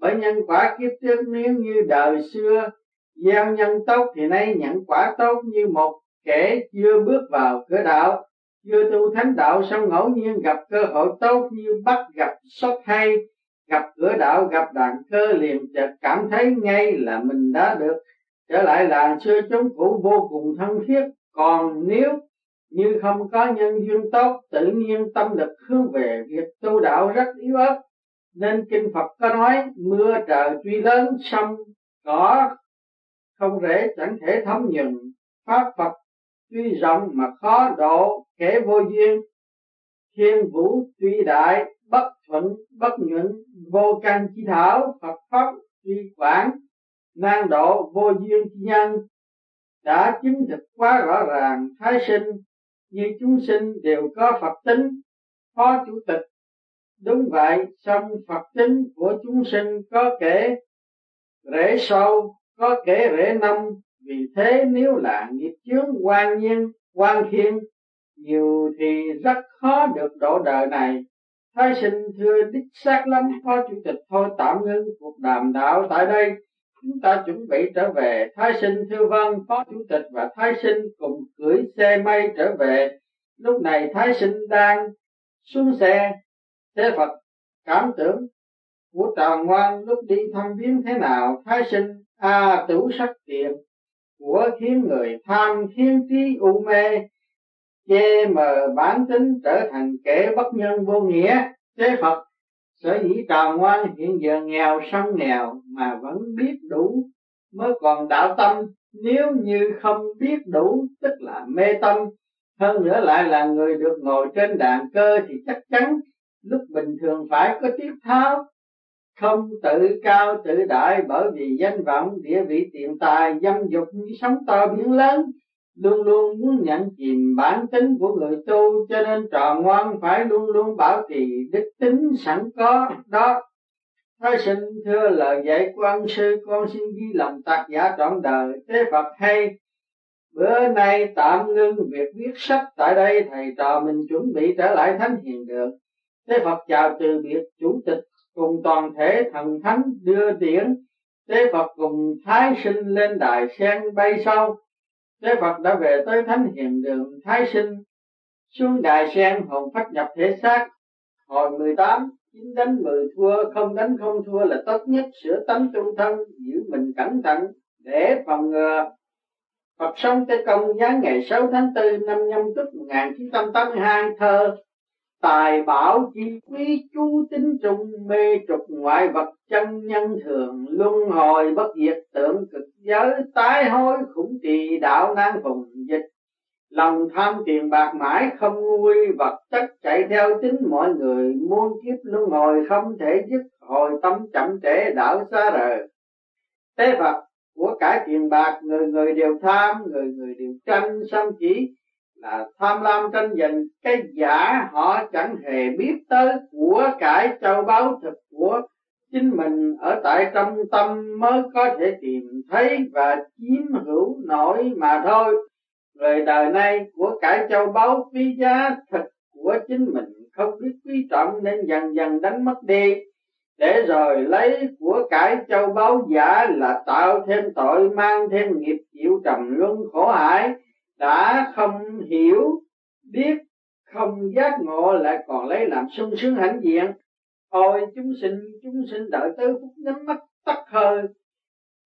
Bởi nhân quả kiếp trước nếu như đời xưa, gieo nhân tốt thì nay nhận quả tốt như một kẻ chưa bước vào cửa đạo. Chưa tu thánh đạo xong ngẫu nhiên gặp cơ hội tốt như bắt gặp sốt hay, gặp cửa đạo, gặp đàn cơ liền chợt cảm thấy ngay là mình đã được. Trở lại làng xưa chúng cũ vô cùng thân thiết, còn nếu như không có nhân duyên tốt, tự nhiên tâm lực hướng về việc tu đạo rất yếu ớt. Nên kinh Phật có nói, mưa trời tuy lớn, sông, cỏ không rễ, chẳng thể thấm nhuần pháp Phật tuy rộng mà khó độ, kẻ vô duyên. Thiên vũ tuy đại, bất thuận, bất nhuận. Vô căn chi thảo, Phật pháp tuy quảng. Nan độ vô duyên chi nhân, đã chứng thực quá rõ ràng thái sinh như chúng sinh đều có Phật tính phó chủ tịch. Đúng vậy song Phật tính của chúng sinh có kể rễ sâu có kể rễ nông vì thế nếu là nghiệp chướng quan nhiên quan thiên nhiều thì rất khó được độ đời này. Thái sinh thưa đích xác lắm phó chủ tịch thôi, tạm ngưng cuộc đàm đạo tại đây chúng ta chuẩn bị trở về thái sinh Thư Văn phó chủ tịch và thái sinh cùng cưỡi xe may trở về. Lúc này thái sinh đang xuống xe. Thế phật cảm tưởng của trò ngoan lúc đi thăm viếng thế nào? Thái sinh a à, tủ sắc tiền của khiến người tham khiến trí u mê che mờ bản tính trở thành kẻ bất nhân vô nghĩa. Thế phật sở dĩ trò ngoan hiện giờ nghèo sông nghèo mà vẫn biết đủ, mới còn đạo tâm. Nếu như không biết đủ, tức là mê tâm, hơn nữa lại là người được ngồi trên đàn cơ thì chắc chắn lúc bình thường phải có tiếp tháo. Không tự cao tự đại bởi vì danh vọng, địa vị tiền tài, dâm dục như sóng to biển lớn luôn luôn muốn nhận chìm bản tính của người tu, cho nên trò ngoan phải luôn luôn bảo trì đức tính sẵn có đó Thái sinh thưa lời dạy của ân sư, con xin ghi lòng tác giả trọn đời thế Phật hay, Bữa nay tạm ngưng việc viết sách tại đây, thầy trò mình chuẩn bị trở lại thánh hiền đường. Thế Phật chào từ biệt chủ tịch cùng toàn thể thần thánh đưa tiễn. Thế Phật cùng Thái sinh lên đài sen bay sau. Thế Phật đã về tới thánh hiền đường Thái sinh, xuống đài sen hồn phách nhập thể xác. Hồi 18 chín đánh mười thua, không đánh không thua là tốt nhất. Sửa tánh tu thân, giữ mình cẩn thận để phòng ngừa. Phật sống Tây Công giá ngày 6 tháng 4 năm nhâm tuất 1982 thơ. Tài bảo chi quý chú tính trùng mê trục ngoại vật chân nhân thường, luân hồi bất diệt tượng cực giới, tái hối khủng trì đạo nan phùng dịch. Lòng tham tiền bạc mãi không nguôi, vật chất chạy theo tính mọi người, muôn kiếp luân hồi không thể dứt, hồi tâm chậm trễ đạo xa rời. Tế vật của cải tiền bạc, người người đều tham, người người đều tranh xong chỉ là tham lam tranh giành, cái giả họ chẳng hề biết tới của cải châu báu thực của chính mình. Ở tại trong tâm mới có thể tìm thấy và chiếm hữu nổi mà thôi. Người đời nay của cải châu báu, quý giá thật của chính mình không biết quý trọng nên dần dần đánh mất đi. Để rồi lấy của cải châu báu giả là tạo thêm tội, mang thêm nghiệp chịu trầm luân khổ hải đã không hiểu, biết không giác ngộ lại còn lấy làm sung sướng hãnh diện. Ôi, chúng sinh chúng sinh đợi tới phút nhắm mắt tắt hơi.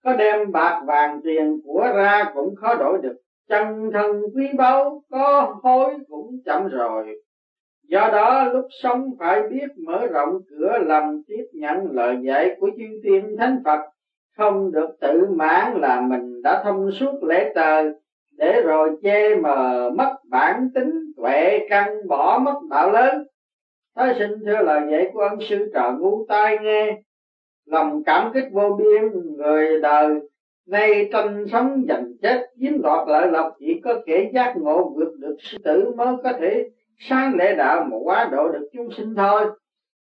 Có đem bạc vàng tiền của ra cũng khó đổi được. Chân thân quý báu, có hối cũng chậm rồi. Do đó lúc sống phải biết mở rộng cửa lòng tiếp nhận lời dạy của chư tiên thánh phật. Không được tự mãn là mình đã thông suốt lễ trời để rồi che mờ mất bản tính tuệ căn, bỏ mất đạo lớn. Thái sinh thưa lời dạy của ân sư trợ ngu tai nghe, lòng cảm kích vô biên người đời. Nay tranh sống giành chết chiếm đoạt lợi lộc, chỉ có kẻ giác ngộ vượt được sư tử mới có thể sáng lễ đạo mà quá độ được chúng sinh thôi.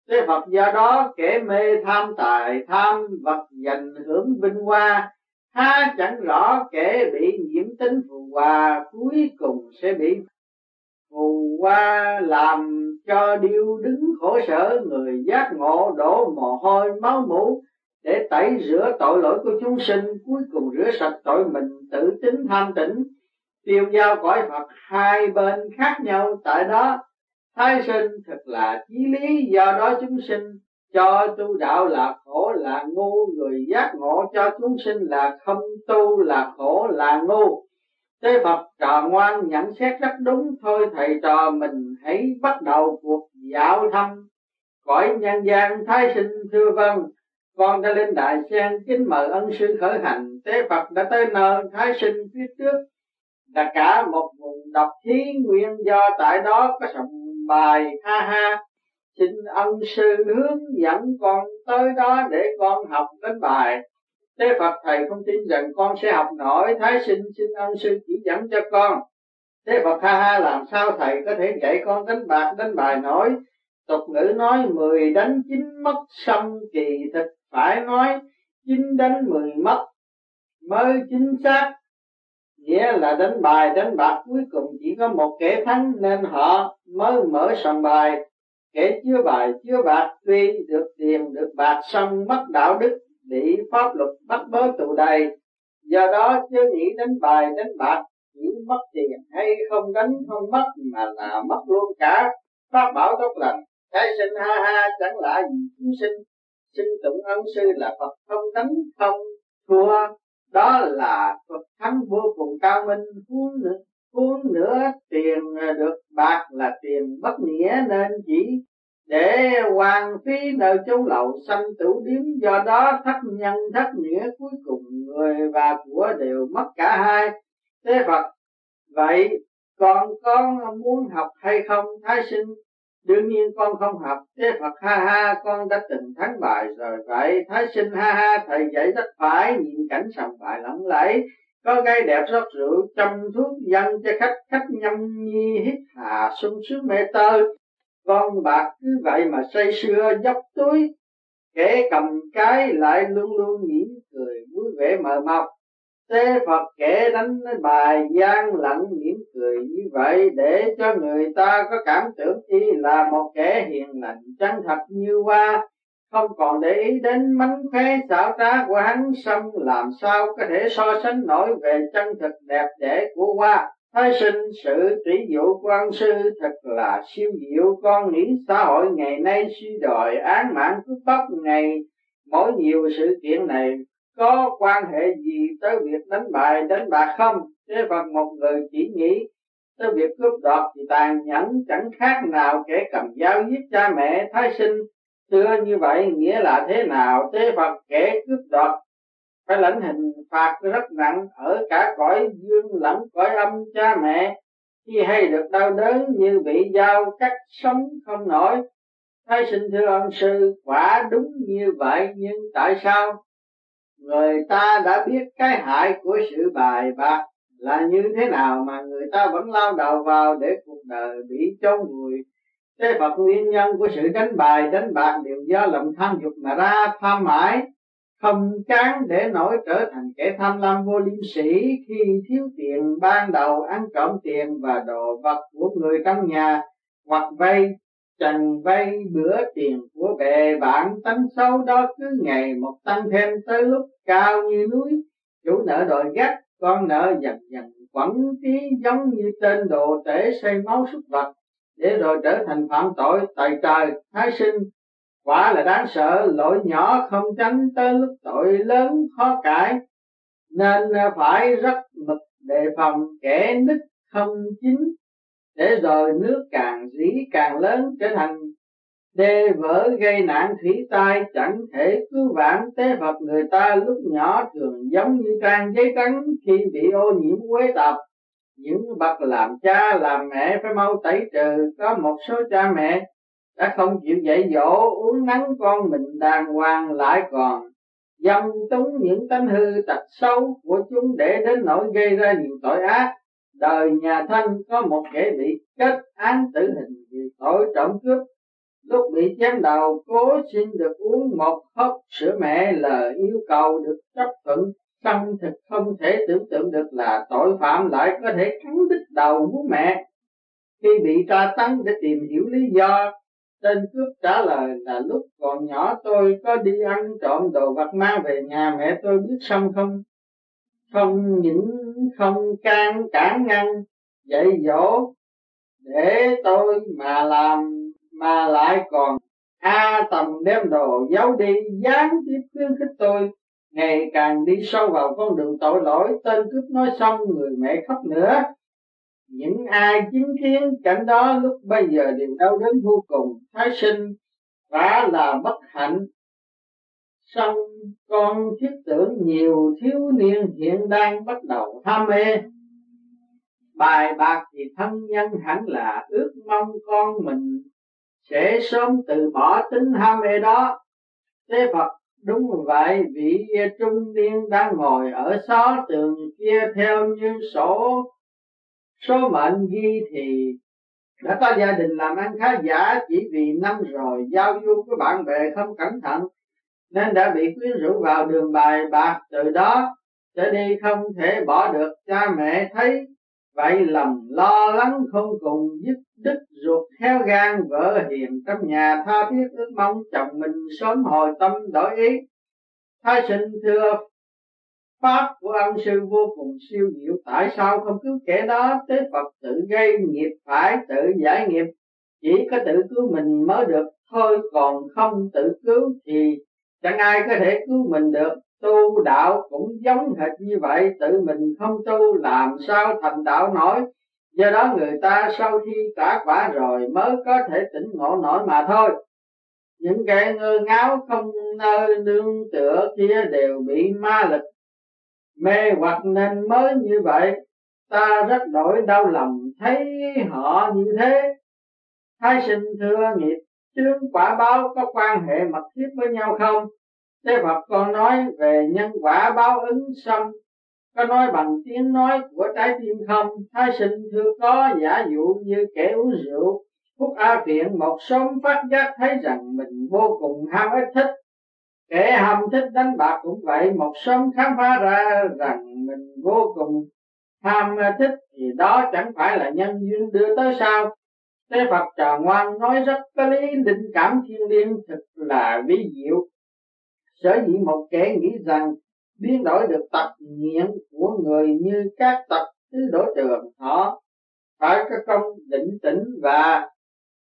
Thế Phật do đó kẻ mê tham tài, tham vật, giành hưởng vinh hoa ha chẳng rõ kẻ bị nhiễm tính phù hòa cuối cùng sẽ bị phù hoa làm cho điêu đứng khổ sở. Người giác ngộ đổ mồ hôi máu mũ để tẩy rửa tội lỗi của chúng sinh, cuối cùng rửa sạch tội mình, tự tính tham tỉnh tiêu giao cõi Phật, hai bên khác nhau. Tại đó, thái sinh thật là chí lý, do đó chúng sinh cho tu đạo là khổ, là ngu. Người giác ngộ cho chúng sinh là không tu, là khổ, là ngu. Thế Phật trò ngoan nhận xét rất đúng. Thôi thầy trò mình hãy bắt đầu cuộc dạo thăm cõi nhân gian thái sinh thưa vâng. Con đã lên đại sen kính mời ân sư khởi hành. Thế Phật đã tới nơi thái sinh phía trước. Là cả một vùng độc thí nguyên do tại đó có sòng bài ha ha xin ân sư hướng dẫn con tới đó để con học đến bài. Thế phật thầy không tin rằng con sẽ học nổi. Thái sinh xin ân sư chỉ dẫn cho con. Thế phật ha ha làm sao thầy có thể dạy con đánh bạc, đánh bài nổi? Tục ngữ nói, mười đánh chín mất xong kỳ thực phải nói, chín đánh mười mất, mới chính xác. Nghĩa là đánh bài, đánh bạc, cuối cùng chỉ có một kẻ thắng nên họ mới mở sòng bài kẻ chứa bài, chứa bạc, tuy được tiền, được bạc xong mất đạo đức, bị pháp luật bắt bớ tù đầy. Do đó chưa nghĩ đánh bài, đánh bạc, chỉ mất tiền hay không đánh, không mất mà là mất luôn cả. Pháp bảo tốt lành thái sinh ha ha, chẳng lạ gì chúng sinh. Xin tụng ân sư là phật, không đánh, không thua. Đó là Phật thắng vô cùng cao minh huống nữa huống nữa tiền à, được bạc là tiền bất nghĩa nên chỉ để hoàn phí nợ châu lậu sanh tử điếm. Do đó thất nhân, thất nghĩa cuối cùng người và của đều mất cả hai. Thế Phật, vậy còn con muốn học hay không? Thái sinh, đương nhiên con không học. Thế phật, ha ha, con đã từng thắng bại rồi. Vậy thái sinh, ha ha, thầy dạy rất phải, nhìn cảnh sòng bài lẫm lẫy có cây đẹp rót rượu trăm thuốc dân cho khách khách nhâm nhi hít hà sung sướng mê tơ. Con bạc cứ vậy mà say sưa dốc túi kẻ cầm cái lại luôn luôn mỉm cười vui vẻ mờ mọc. Thế Phật kể đánh bài gian lặng mỉm cười như vậy để cho người ta có cảm tưởng y là một kẻ hiền lành chân thật như hoa, không còn để ý đến mánh khóe xảo trá của hắn, xong làm sao có thể so sánh nổi về chân thực đẹp đẽ của hoa. Thái sinh, sự trí dụ quan sư thật là siêu diệu. Con nghĩ xã hội ngày nay suy đòi án mạng cướp bóc ngày, mỗi nhiều sự kiện này có quan hệ gì tới việc đánh bài đánh bạc không? Thế phần một người chỉ nghĩ tới việc cướp đoạt thì tàn nhẫn, chẳng khác nào kẻ cầm dao giết cha mẹ. Thái sinh xưa như vậy nghĩa là thế nào? Thế phật kẻ cướp đoạt phải lãnh hình phạt rất nặng ở cả cõi dương lẫn cõi âm cha mẹ. Khi hay được đau đớn như bị dao cắt sống không nổi. Thái sinh thưa ông sư, quả đúng như vậy, nhưng tại sao? Người ta đã biết cái hại của sự bài bạc là như thế nào mà người ta vẫn lao đầu vào để cuộc đời bị chôn vùi thế Phật nguyên nhân của sự đánh bài, đánh bạc đều do lòng tham dục mà ra tham mãi, không chán để nổi trở thành kẻ tham lam vô liêm sĩ khi thiếu tiền, ban đầu ăn trộm tiền và đồ vật của người trong nhà, hoặc vay trần vay bữa tiền của bè bạn. Tánh xấu đó cứ ngày một tăng thêm tới lúc cao như núi. Chủ nợ đòi gắt, con nợ dần dần quẩn tí, giống như tên đồ tể xây máu súc vật để rồi trở thành phạm tội tại trời, thái sinh. Quả là đáng sợ, lỗi nhỏ không tránh tới lúc tội lớn khó cải. Nên phải rất mực đề phòng kẻ nứt không chính để rồi nước càng dĩ càng lớn trở thành đê vỡ gây nạn thủy tai, chẳng thể cứu vãn tế Phật người ta lúc nhỏ thường giống như trang giấy trắng khi bị ô nhiễm quế tạp những bậc làm cha, làm mẹ phải mau tẩy trừ. Có một số cha mẹ đã không chịu dạy dỗ, uống nắng con mình đàng hoàng lại còn. Dâm túng những tánh hư tật xấu của chúng để đến nỗi gây ra nhiều tội ác. Đời nhà thanh có một kẻ bị kết án tử hình vì tội trộm cướp. Lúc bị chém đầu, cố xin được uống một hớp sữa mẹ, lời yêu cầu được chấp thuận xong thực không thể tưởng tượng được là tội phạm lại có thể cắn đứt đầu bố mẹ. Khi bị tra tấn để tìm hiểu lý do, tên cướp trả lời là lúc còn nhỏ tôi có đi ăn trộm đồ vật mang về nhà mẹ tôi biết xong không? Không những không can cản ngăn, dạy dỗ để tôi mà làm mà lại còn a tầm đem đồ giấu đi gián tiếp khuyến khích tôi ngày càng đi sâu vào con đường tội lỗi, tên cướp nói xong người mẹ khóc nữa. Những ai chứng kiến cảnh đó lúc bây giờ đều đau đớn vô cùng. Thái sinh quả là bất hạnh. Song con thiết tưởng nhiều thiếu niên hiện đang bắt đầu ham mê. Bài bạc thì thân nhân hẳn là ước mong con mình sẽ sớm từ bỏ tính ham mê đó. Thế Phật đúng vậy, vị trung niên đang ngồi ở xó tường kia theo như sổ. Số mệnh ghi thì, đã có gia đình làm ăn khá giả, chỉ vì năm rồi giao du với bạn bè không cẩn thận, nên đã bị quyến rũ vào đường bài bạc từ đó trở đi không thể bỏ được cha mẹ thấy vậy lòng lo lắng không cùng dứt đứt ruột heo gan vợ hiền trong nhà tha thiết ước mong chồng mình sớm hồi tâm đổi ý. Thái sinh thưa pháp của ân sư vô cùng siêu diệu, tại sao không cứu kẻ đó tế phật tự gây nghiệp phải tự giải nghiệp? Chỉ có tự cứu mình mới được, thôi còn không tự cứu thì chẳng ai có thể cứu mình được tu đạo cũng giống hệt như vậy, tự mình không tu làm sao thành đạo nổi. Do đó người ta sau khi trả quả rồi mới có thể tỉnh ngộ nổi mà thôi. Những kẻ ngơ ngáo không nơi nương tựa kia đều bị ma lực, mê hoặc nên mới như vậy. Ta rất đổi đau lòng thấy họ như thế. Thái sinh thưa nghiệp, chướng quả báo có quan hệ mật thiết với nhau không? Thế Phật còn nói về nhân quả báo ứng xong có nói bằng tiếng nói của trái tim không? Thái sinh thưa có, giả dụ như kẻ uống rượu, Phúc a phiện một sớm phát giác thấy rằng mình vô cùng ham ích thích. Kẻ ham thích đánh bạc cũng vậy, một sớm khám phá ra rằng mình vô cùng ham thích thì đó chẳng phải là nhân duyên đưa tới sao? Thế Phật trà ngoan nói rất có lý, linh cảm thiên liêng thật là vi diệu sở dĩ một kẻ nghĩ rằng biến đổi được tập nghiện của người như các tập tứ đổ trường, họ phải có công định tĩnh và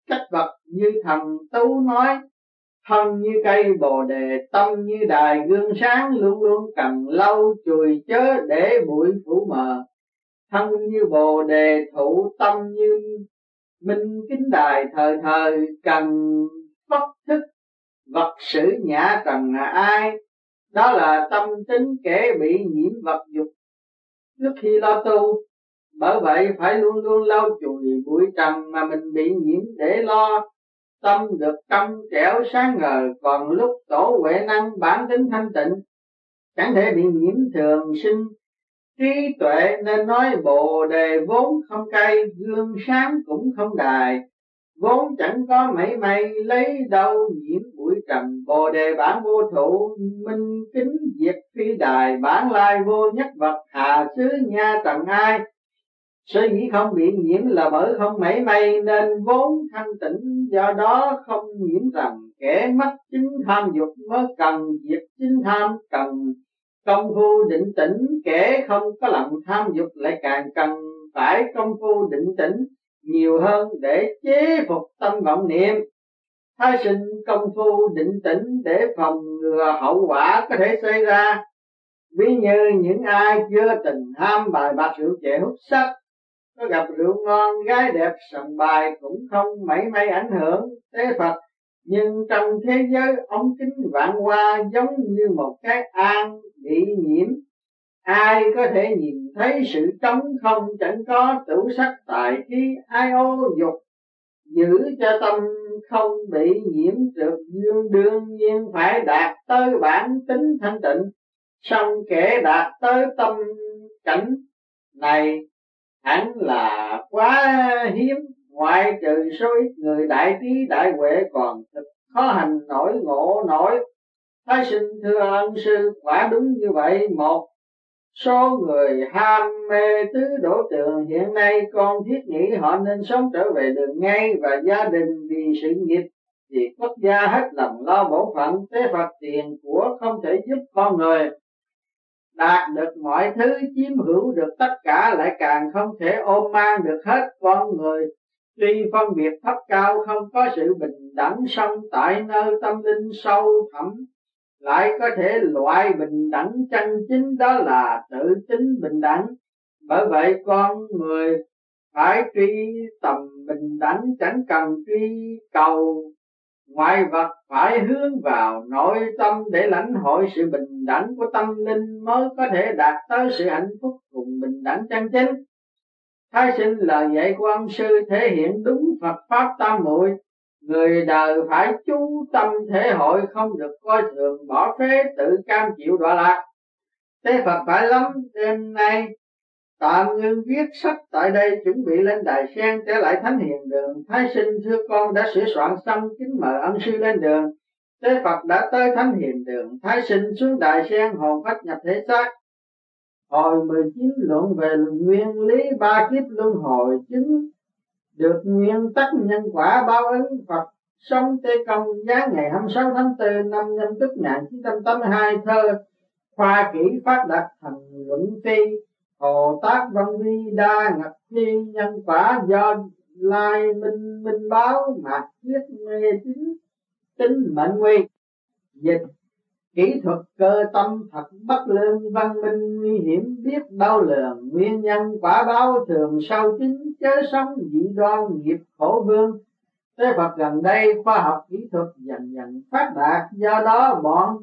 cách vật như thần tú nói, thân như cây bồ đề, tâm như đài gương sáng, luôn luôn cần lâu chùi chớ để bụi phủ mờ. Thân như bồ đề thụ tâm như minh kính đài, thời thời cần bất thức vật sự nhã trần là ai? Đó là tâm tính kẻ bị nhiễm vật dục. Trước khi lo tu, bởi vậy phải luôn luôn lau chùi bụi trần mà mình bị nhiễm để lo. Tâm được trong trẻo sáng ngời, còn lúc tổ huệ năng bản tính thanh tịnh, chẳng thể bị nhiễm thường sinh. Trí tuệ nên nói bồ đề vốn không cay, gương sáng cũng không đài vốn chẳng có mảy may lấy đâu nhiễm bụi trần bồ đề bản vô thụ, minh kính diệt phi đài bản lai vô nhất vật, hà xứ nha trần ai suy nghĩ không bị nhiễm là bởi không mảy may, nên vốn thanh tịnh, do đó không nhiễm rằng kẻ mất chính tham dục mới cần diệt chính tham, cần công phu định tĩnh. Kẻ không có lòng tham dục lại càng cần phải công phu định tĩnh nhiều hơn để chế phục tâm vọng niệm. Thái sinh công phu định tĩnh để phòng ngừa hậu quả có thể xảy ra. Ví như những ai chưa từng ham bài bạc rượu chè hút sắc, có gặp rượu ngon, gái đẹp, sòng bài cũng không mảy may ảnh hưởng tế phật. Nhưng trong thế giới ống kính vạn hoa giống như một cái an bị nhiễm ai có thể nhìn thấy sự trống không? Chẳng có tủ sắc tại khi ai ô dục. Giữ cho tâm không bị nhiễm trượt dương, đương nhiên phải đạt tới bản tính thanh tịnh. Song kẻ đạt tới tâm cảnh này hẳn là quá hiếm. Ngoại trừ số ít người đại trí đại huệ còn thực khó hành nổi ngộ nổi. Thái sinh thưa ân sư, quả đúng như vậy. Một số người ham mê tứ đổ tượng hiện nay con thiết nghĩ họ nên sống trở về đường ngay và gia đình vì sự nghiệp vì quốc gia hết lòng lo bổn phận, tế phật tiền của không thể giúp con người. Đạt được mọi thứ, chiếm hữu được tất cả lại càng không thể ôm mang được hết con người. Tuy phân biệt thấp cao, không có sự bình đẳng song tại nơi tâm linh sâu thẳm lại có thể loại bình đẳng chân chính đó là tự tính bình đẳng. Bởi vậy con người phải truy tầm bình đẳng chẳng cần truy cầu. Ngoại vật phải hướng vào nội tâm để lãnh hội sự bình đẳng của tâm linh mới có thể đạt tới sự hạnh phúc cùng bình đẳng chân chính. Thái sinh lời dạy của ông sư thể hiện đúng Phật pháp tam muội người đời phải chú tâm thể hội không được coi thường, bỏ phế tự cam chịu đọa lạc. Thế Phật phải lắm, đêm nay tạm ngưng viết sách, tại đây chuẩn bị lên đài sen trở lại thánh hiền đường. Thái sinh thưa con đã sửa soạn xong kính mời ân sư lên đường. Thế Phật đã tới thánh hiền đường. Thái sinh xuống đài sen hồn phách nhập thể xác. Hồi 19 luận về nguyên lý ba kiếp luân hồi, chứng được nguyên tắc nhân quả báo ứng Phật, sống Tế công giá ngày 26 tháng 4 năm nhâm tức 1982 thơ, khoa kỹ phát đạt thành luận phi, Hồ Tác Văn Vi Đa Ngập phi Nhân Quả do Lai Minh Minh Báo Mạc Viết Mê tín Tính Mệnh Nguy Dịch kỹ thuật cơ tâm thật bất lương, văn minh nguy hiểm, biết đau lường nguyên nhân, quả báo thường sau chính chớ sống dị đoan nghiệp khổ vương. Thế Phật gần đây khoa học kỹ thuật dần dần phát đạt, do đó bọn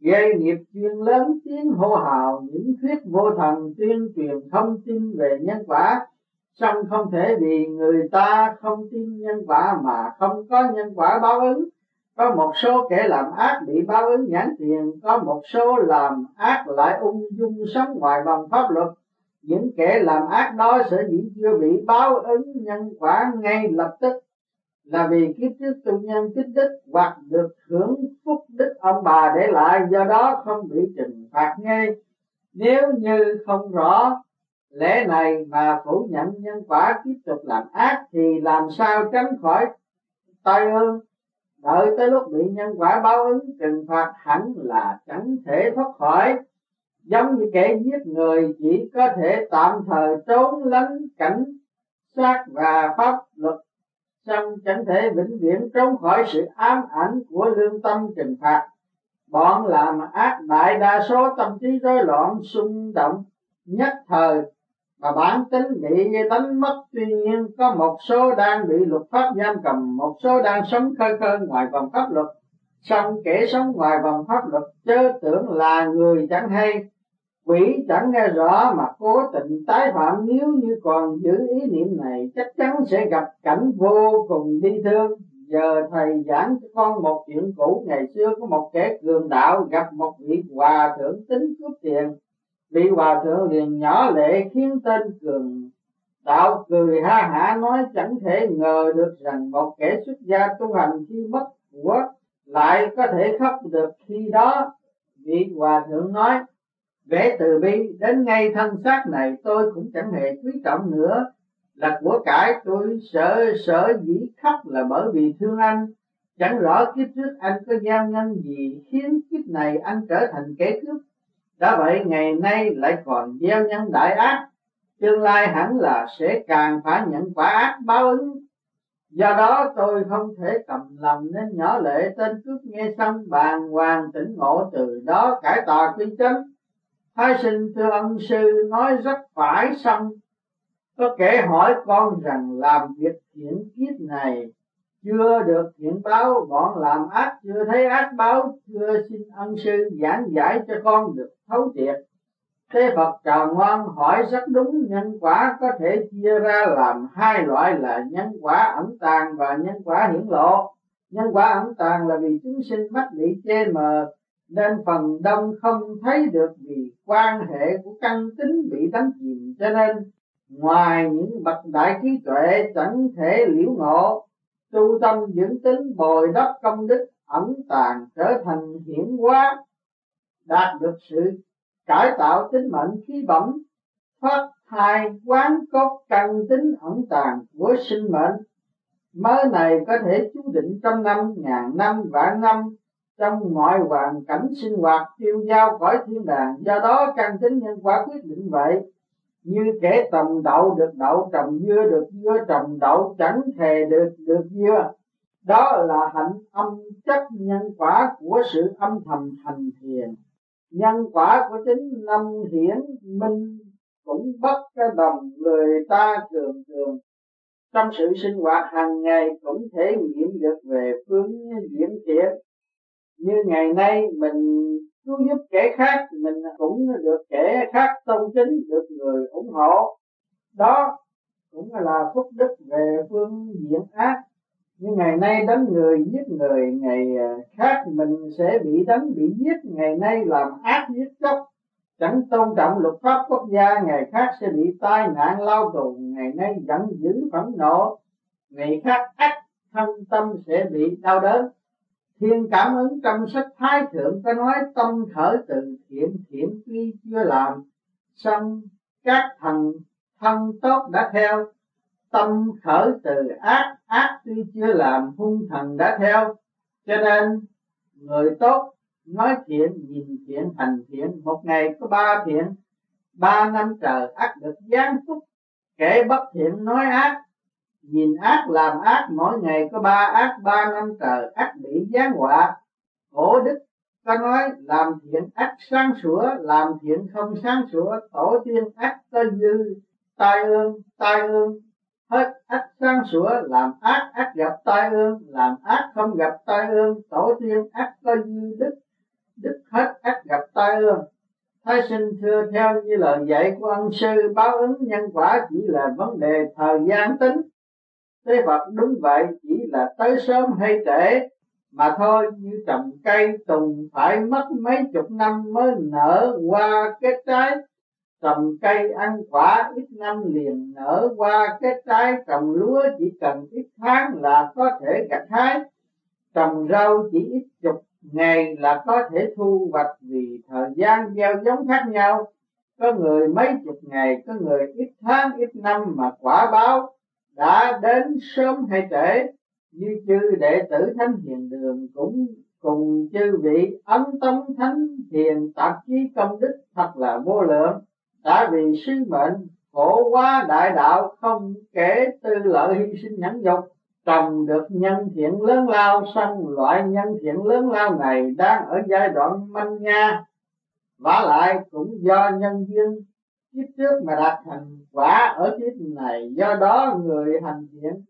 gây nghiệp chuyên lớn tiếng hô hào những thuyết vô thần tuyên truyền thông tin về nhân quả. Song không thể vì người ta không tin nhân quả mà không có nhân quả báo ứng có một số kẻ làm ác bị báo ứng nhãn tiền, có một số làm ác lại ung dung sống ngoài vòng pháp luật. Những kẻ làm ác đó sẽ dĩ chưa bị báo ứng nhân quả ngay lập tức là vì kiếp trước tu nhân tích đức hoặc được hưởng phúc đức ông bà để lại, do đó không bị trừng phạt ngay. Nếu như không rõ lẽ này mà phủ nhận nhân quả tiếp tục làm ác thì làm sao tránh khỏi tai ương? Đợi tới lúc bị nhân quả báo ứng, trừng phạt hẳn là chẳng thể thoát khỏi. Giống như kẻ giết người, chỉ có thể tạm thời trốn lánh cảnh sát và pháp luật. Song chẳng thể vĩnh viễn trốn khỏi sự ám ảnh của lương tâm trừng phạt. Bọn làm ác đại đa số tâm trí rối loạn, xung động, nhất thời và bản tính bị đánh mất, tuy nhiên có một số đang bị luật pháp giam cầm, một số đang sống khơi khơi ngoài vòng pháp luật. Song kẻ sống ngoài vòng pháp luật, chớ tưởng là người chẳng hay. Quỷ chẳng nghe rõ mà cố tình tái phạm, nếu như còn giữ ý niệm này, chắc chắn sẽ gặp cảnh vô cùng bi thương. Giờ thầy giảng cho con một chuyện cũ, ngày xưa có một kẻ cường đạo gặp một vị hòa thượng tính cướp tiền
vị hòa thượng liền nhỏ lệ khiến tên cường đạo cười ha hả nói, chẳng thể ngờ được rằng một kẻ xuất gia tu hành khi mất của lại có thể khóc được khi đó. Vị hòa thượng nói, vẻ từ bi đến ngay thân xác này tôi cũng chẳng hề quý trọng nữa. Là của cải tôi sợ sợ dĩ khóc là bởi vì thương anh. Chẳng rõ kiếp trước anh có giao nhân gì khiến kiếp này anh trở thành kẻ cướp đã vậy, ngày nay lại còn gieo nhân đại ác. Tương lai hẳn là sẽ càng phải nhận quả ác báo ứng. Do đó tôi không thể cầm lòng nên nhỏ lệ tên cướp nghe xong bàn hoàng tỉnh ngộ từ đó cải tà quy chánh. Thái sinh thưa ân sư nói rất phải xong. Có kẻ hỏi con rằng làm việc thiện kiếp này chưa được hiện báo, bọn làm ác chưa thấy ác báo, chưa xin ân sư giảng giải cho con được thấu triệt. Thế phật trào ngoan hỏi rất đúng, nhân quả có thể chia ra làm hai loại là nhân quả ẩn tàng và nhân quả hiển lộ. Nhân quả ẩn tàng là vì chúng sinh mắt bị che mờ, nên phần đông không thấy được vì quan hệ của căn tính bị đánh chìm. Cho nên, ngoài những bậc đại trí tuệ chẳng thể liễu ngộ tu tâm dưỡng tính bồi đắp công đức ẩn tàng trở thành hiển hóa, đạt được sự cải tạo tính mệnh khí bẩm, thoát thai quán cốt căn tính ẩn tàng của sinh mệnh. Mới này có thể chú định trăm năm ngàn năm vạn năm, trong mọi hoàn cảnh sinh hoạt, tiêu giao cõi thiên đàng. Do đó, căn tính nhân quả quyết định vậy như kẻ trồng đậu được đậu trồng dưa, được dưa trồng đậu chẳng thề được được dưa. Đó là hạnh âm chất nhân quả của sự âm thầm thành thiền. Nhân quả của chính năm hiển minh cũng bất cái đồng người ta thường thường. Trong sự sinh hoạt hàng ngày cũng thể nghiệm được về phương diễn thiện. Như ngày nay mình cứu giúp kẻ khác, mình cũng được kẻ khác tôn kính, được người ủng hộ. Đó cũng là phúc đức về phương diện ác. Nhưng ngày nay đánh người, giết người, ngày à, khác mình sẽ bị đánh, bị giết. Ngày nay làm ác giết chóc. Chẳng tôn trọng luật pháp quốc gia, ngày khác sẽ bị tai nạn lao tù. Ngày nay giận dữ phẫn nộ, ngày khác ác thân tâm sẽ bị đau đớn thiên cảm ứng trong sách thái thượng có nói tâm thở từ thiện thiện tuy chưa làm, xong các thần thân tốt đã theo. Tâm khởi từ ác ác tuy chưa làm, hung thần đã theo. Cho nên, người tốt nói thiện, nhìn thiện, hành thiện. Một ngày có ba thiện, ba năm trời ác được giáng phúc, kẻ bất thiện nói ác nhìn ác làm ác, mỗi ngày có ba ác, ba năm trời, ác bị giáng họa. Cổ đức ta nói, làm thiện ác sáng sủa, làm thiện không sáng sủa, tổ tiên ác ta dư, tai ương tai ương. Hết ác sáng sủa, làm ác ác gặp tai ương, làm ác không gặp tai ương, tổ tiên ác ta dư, đức đức hết ác gặp tai ương. Thái sinh thưa theo như lời dạy của ân sư, báo ứng nhân quả chỉ là vấn đề thời gian tính thế Phật đúng vậy, chỉ là tới sớm hay trễ, mà thôi, như trồng cây tùng phải mất mấy chục năm mới nở qua kết trái. Trồng cây ăn quả ít năm liền nở qua kết trái, trồng lúa chỉ cần ít tháng là có thể gặt hái. Trồng rau chỉ ít chục ngày là có thể thu hoạch vì thời gian gieo giống khác nhau. Có người mấy chục ngày, có người ít tháng, ít năm mà quả báo đã đến sớm hay trễ, như chư đệ tử thánh hiền đường cũng cùng chư vị ấn tâm thánh hiền tạp chí công đức thật là vô lượng. Đã vì sứ mệnh khổ quá đại đạo không kể tư lợi hy sinh nhẫn dục trồng được nhân thiện lớn lao song loại nhân thiện lớn lao này đang ở giai đoạn manh nha. Vả lại cũng do nhân duyên kiếp trước mà đạt thành quả ở kiếp này. Do đó người hành thiện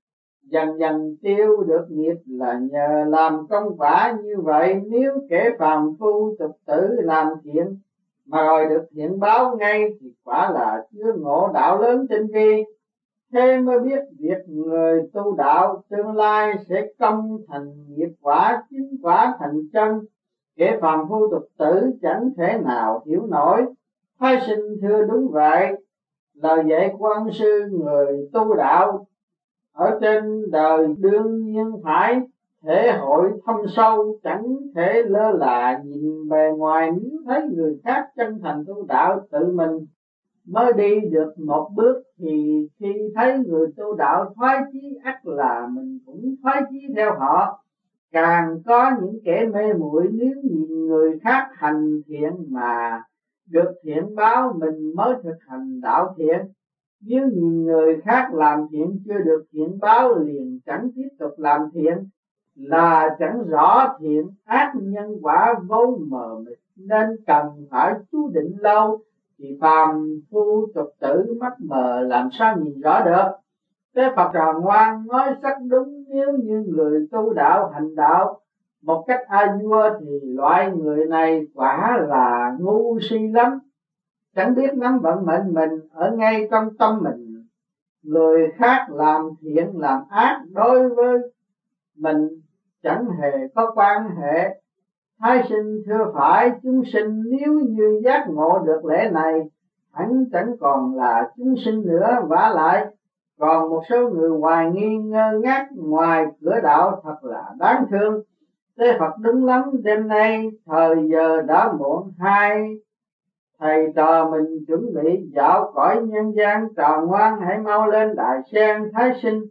dần dần tiêu được nghiệp là nhờ làm công quả như vậy. Nếu kẻ phàm phu tục tử làm thiện mà rồi được thiện báo ngay thì quả là chưa ngộ đạo lớn tinh vi. Thế mới biết việc người tu đạo tương lai sẽ công thành nghiệp quả chính quả thành chân. Kẻ phàm phu tục tử chẳng thể nào hiểu nổi thái sinh thưa đúng vậy. Lời dạy của ân sư người tu đạo ở trên đời đương nhiên phải thể hội thâm sâu, chẳng thể lơ là nhìn bề ngoài nếu thấy người khác chân thành tu đạo tự mình. Mới đi được một bước thì khi thấy người tu đạo thoái chí ắt là mình cũng thoái chí theo họ. Càng có những kẻ mê muội nếu nhìn người khác hành thiện mà được thiện báo mình mới thực hành đạo thiện. Nếu nhìn người khác làm thiện chưa được thiện báo liền chẳng tiếp tục làm thiện, là chẳng rõ thiện ác nhân quả vô mờ mịt, nên cần phải chú định lâu, thì phàm phu tục tử mắt mờ làm sao nhìn rõ được? Thế Phật trò ngoan nói rất đúng, nếu như người tu đạo hành đạo một cách a vua thì loại người này quả là ngu si lắm. Chẳng biết nắm vận mệnh mình ở ngay trong tâm mình. Người khác làm thiện, làm ác đối với mình chẳng hề có quan hệ. Thái sinh thưa phải, chúng sinh nếu như giác ngộ được lễ này, hẳn chẳng còn là chúng sinh nữa. Vả lại, còn một số người hoài nghi, ngơ ngác, ngoài cửa đạo thật là đáng thương. Thế Phật đúng lắm, đêm nay thời giờ đã muộn hai. Thầy trò mình chuẩn bị dạo cõi nhân gian trò ngoan, hãy mau lên đại sen thái sinh.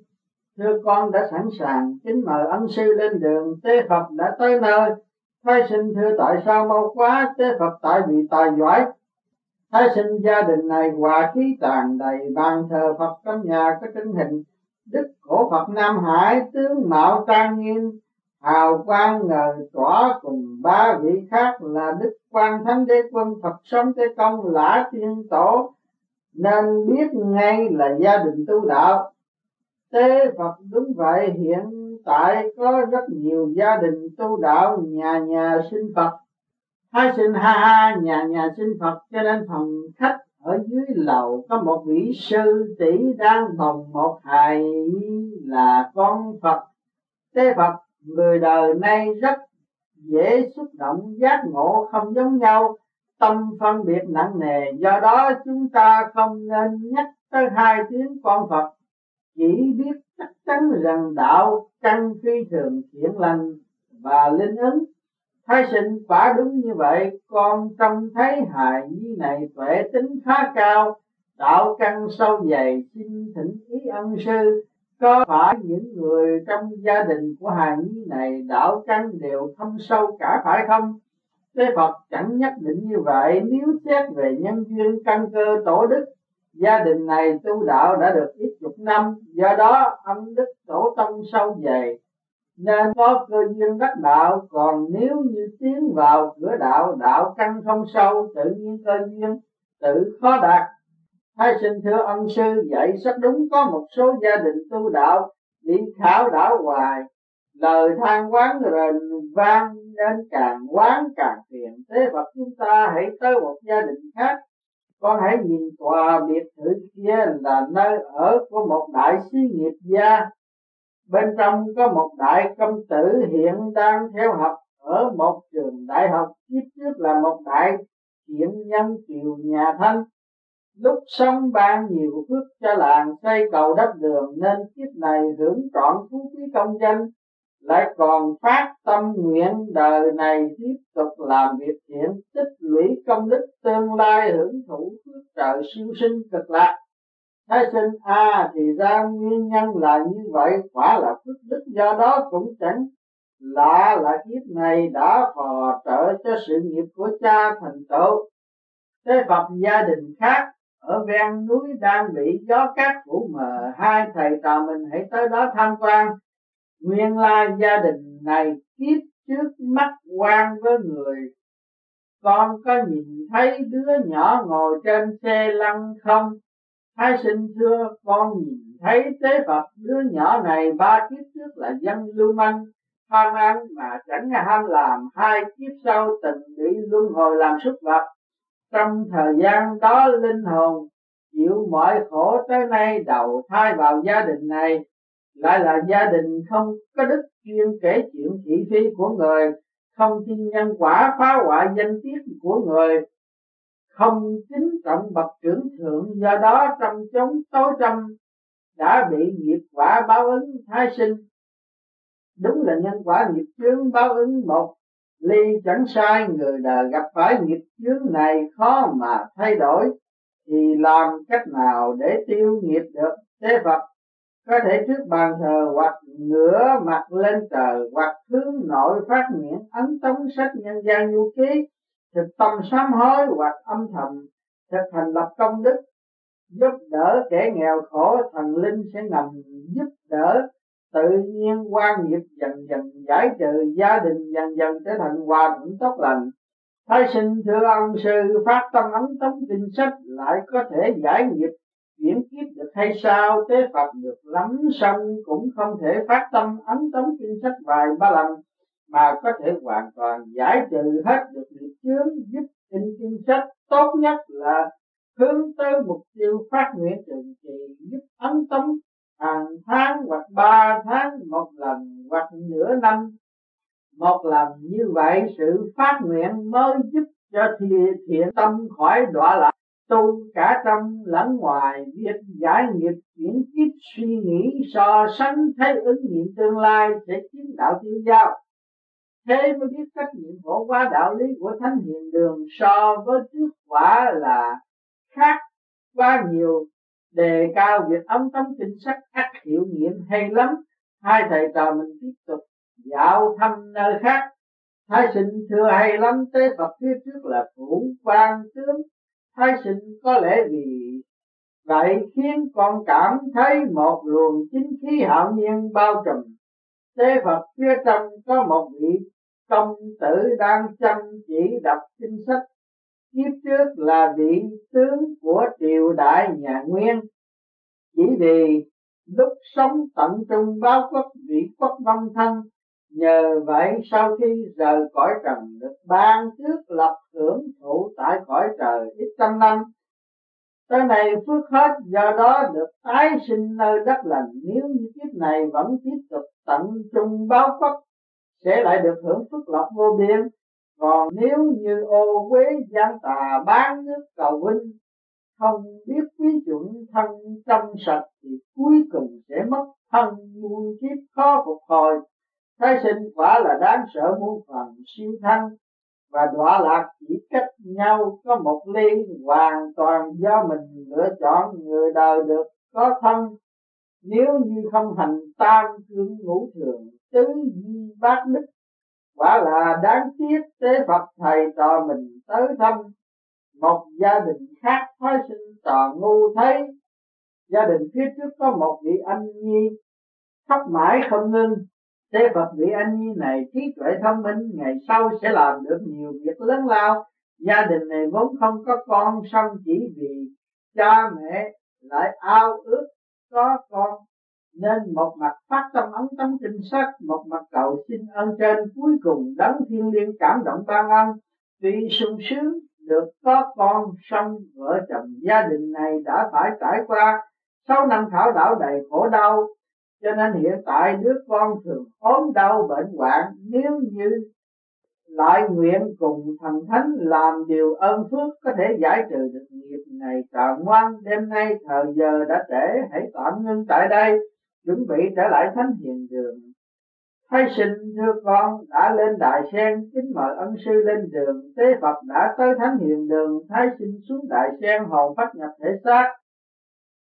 Thưa con đã sẵn sàng, kính mời ân sư lên đường. Tế phật đã tới nơi. Thái sinh thưa tại sao mau quá? Tế phật tại vì tài giỏi. Thái sinh gia đình này hòa khí tràn đầy, bàn thờ phật trong nhà có trưng hình. Đức cổ phật nam hải, tướng mạo trang nghiêm hào quang ngời tỏa cùng ba vị khác là đức quan thánh đế quân, phật sống thế công, lã tiên tổ. Nên biết ngay là gia đình tu đạo. Tế phật đúng vậy, hiện tại có rất nhiều gia đình tu đạo, nhà nhà sinh phật. Hai sinh ha ha, nhà nhà sinh phật. Cho nên phòng khách ở dưới lầu có một vị sư tỷ đang bồng một hài là con phật. Tế phật người đời nay rất dễ xúc động, giác ngộ không giống nhau, tâm phân biệt nặng nề. Do đó chúng ta không nên nhắc tới hai tiếng con phật. Chỉ biết chắc chắn rằng đạo căn phi thường thiện lành và linh ứng. Thái sinh quả đúng như vậy, con trông thấy hài nhi này tuệ tính khá cao. Đạo căn sâu dày, xin thỉnh ý ân sư có phải những người trong gia đình của hài nhi này đạo căn đều thâm sâu cả phải không? Thế Phật chẳng nhất định như vậy, nếu xét về nhân duyên căn cơ tổ đức, gia đình này tu đạo đã được ít chục năm, do đó âm đức tổ tông sâu dày. Nên có cơ duyên đắc đạo, còn nếu như tiến vào cửa đạo đạo căn không sâu, tự nhiên cơ duyên, tự khó đạt Thái sinh thưa ông sư dạy rất đúng, có một số gia đình tu đạo đi khảo đảo hoài. Lời than quán rền vang nên càng quán càng phiền. Thế vật chúng ta hãy tới một gia đình khác. Con hãy nhìn tòa biệt thự kia là nơi ở của một đại sứ nghiệp gia. Bên trong có một đại công tử hiện đang theo học ở một trường đại học. Kiếp trước là một đại thiện nhân triều nhà thanh lúc sống ban nhiều phước cho làng xây cầu đất đường nên kiếp này hưởng trọn phú quý công danh. Lại còn phát tâm nguyện đời này tiếp tục làm việc thiện tích lũy công đức tương lai hưởng thụ phước trời siêu sinh cực lạc. Thái sinh a à, thì ra nguyên nhân là như vậy quả là phước đức do đó cũng chẳng lạ là kiếp này đã phò trợ cho sự nghiệp của cha thành tựu. Thế phật gia đình khác ở ven núi đang bị gió cát phủ mờ, hai thầy trò mình hãy tới đó tham quan. Nguyên lai gia đình này kiếp trước mắt quan với người. Con có nhìn thấy đứa nhỏ ngồi trên xe lăn không? Thái sinh thưa, con nhìn thấy tế phật đứa nhỏ này ba kiếp trước là dân lưu manh, tham ăn mà chẳng ham làm. Hai kiếp sau từng bị luân hồi làm súc vật trong thời gian đó linh hồn chịu mọi khổ tới nay đầu thai vào gia đình này, lại là gia đình không có đức chuyên kể chuyện thị phi của người, không tin nhân quả phá hoại danh tiết của người, không kính trọng bậc trưởng thượng do đó trong chống tối tâm đã bị nghiệp quả báo ứng thái sinh. Đúng là nhân quả nghiệp chướng báo ứng một ly chẳng sai, người đời gặp phải nghiệp chướng này khó mà thay đổi, thì làm cách nào để tiêu nghiệp được? Thế Phật có thể trước bàn thờ hoặc ngửa mặt lên trời hoặc hướng nội phát nguyện ấn tống sách nhân gian du ký, thực tâm sám hối hoặc âm thầm thực hành lập công đức. Giúp đỡ kẻ nghèo khổ, thần linh sẽ ngầm giúp đỡ tự nhiên quan nghiệp dần dần giải trừ, gia đình dần dần trở thành hòa thuận tốt lành. Thái sinh thưa ông sư phát tâm ấn tống kinh sách lại có thể giải nghiệp, chuyển kiếp được hay sao, tế phật được lắm xong cũng không thể phát tâm ấn tống kinh sách vài ba lần, mà có thể hoàn toàn giải trừ hết được nghiệp chướng giúp kinh kinh sách. Tốt nhất là hướng tới mục tiêu phát nguyện trường trì giúp ấn tống hàng tháng hoặc ba tháng một lần hoặc nửa năm. Một lần như vậy sự phát nguyện mới giúp cho thiện, thiện tâm khỏi đọa lạc. Tu cả trong lẫn ngoài việc giải nghiệp chuyển kiếp suy nghĩ so sánh thấy ứng nghiệm tương lai sẽ chiếm đạo tiêu giao. Thế mới biết cách nhiệm phổ qua đạo lý của thánh hiền đường so với trước quả là khác quá nhiều đề cao việc ấm tống kinh sách ắt hiệu nghiệm hay lắm. Hai thầy trò mình tiếp tục dạo thăm nơi khác. Thái sinh thưa hay lắm, tế phật phía trước là phủ quan tướng. Thái sinh có lẽ vì vậy khiến con cảm thấy một luồng chính khí hạo nhiên bao trùm. Tế phật phía trong có một vị công tử đang chăm chỉ đọc kinh sách kiếp trước là vị tướng của triều đại nhà Nguyên. Chỉ vì lúc sống tận trung báo quốc, vị quốc vong thân, nhờ vậy sau khi rời cõi trần được ban trước lập hưởng thụ tại cõi trời ít trăm năm. Tới này phước hết, do đó được tái sinh nơi đất lành. Nếu như kiếp này vẫn tiếp tục tận trung báo quốc, sẽ lại được hưởng phước lộc vô biên còn nếu như ô quế gian tà bán nước cầu vinh không biết quý chuẩn thân trong sạch thì cuối cùng sẽ mất thân muôn kiếp khó phục hồi. Thái sinh quả là đáng sợ muôn phần siêu thăng, và đọa lạc chỉ cách nhau có một ly hoàn toàn do mình lựa chọn người đời được có thân. Nếu như không hành tam cương ngũ thường, tứ di bát đức quả là đáng tiếc tế phật thầy trò mình tới thăm một gia đình khác phái sinh trò ngu thấy. Gia đình phía trước có một vị anh nhi. Khóc mãi không ngưng. Tế phật vị anh nhi này trí tuệ thông minh, ngày sau sẽ làm được nhiều việc lớn lao. Gia đình này vốn không có con, song chỉ vì cha mẹ lại ao ước có con nên một mặt phát tâm ấn tấm kinh sát, một mặt cầu xin ơn trên cuối cùng đấng thiên liêng cảm động ban ân tuy sung sướng được có con song vợ chồng gia đình này đã phải trải qua sáu năm thảo đảo đầy khổ đau, cho nên hiện tại đứa con thường ốm đau bệnh hoạn, nếu như lại nguyện cùng thần thánh làm điều ơn phước có thể giải trừ được nghiệp này, càng ngoan, đêm nay thời giờ đã trễ, hãy tạm ngưng tại đây chuẩn bị trở lại thánh hiền đường. Thái sinh thưa con đã lên đại sen, kính mời ân sư lên đường. Tế Phật đã tới thánh hiền đường Thái sinh xuống đại sen hồn phát nhập thể xác.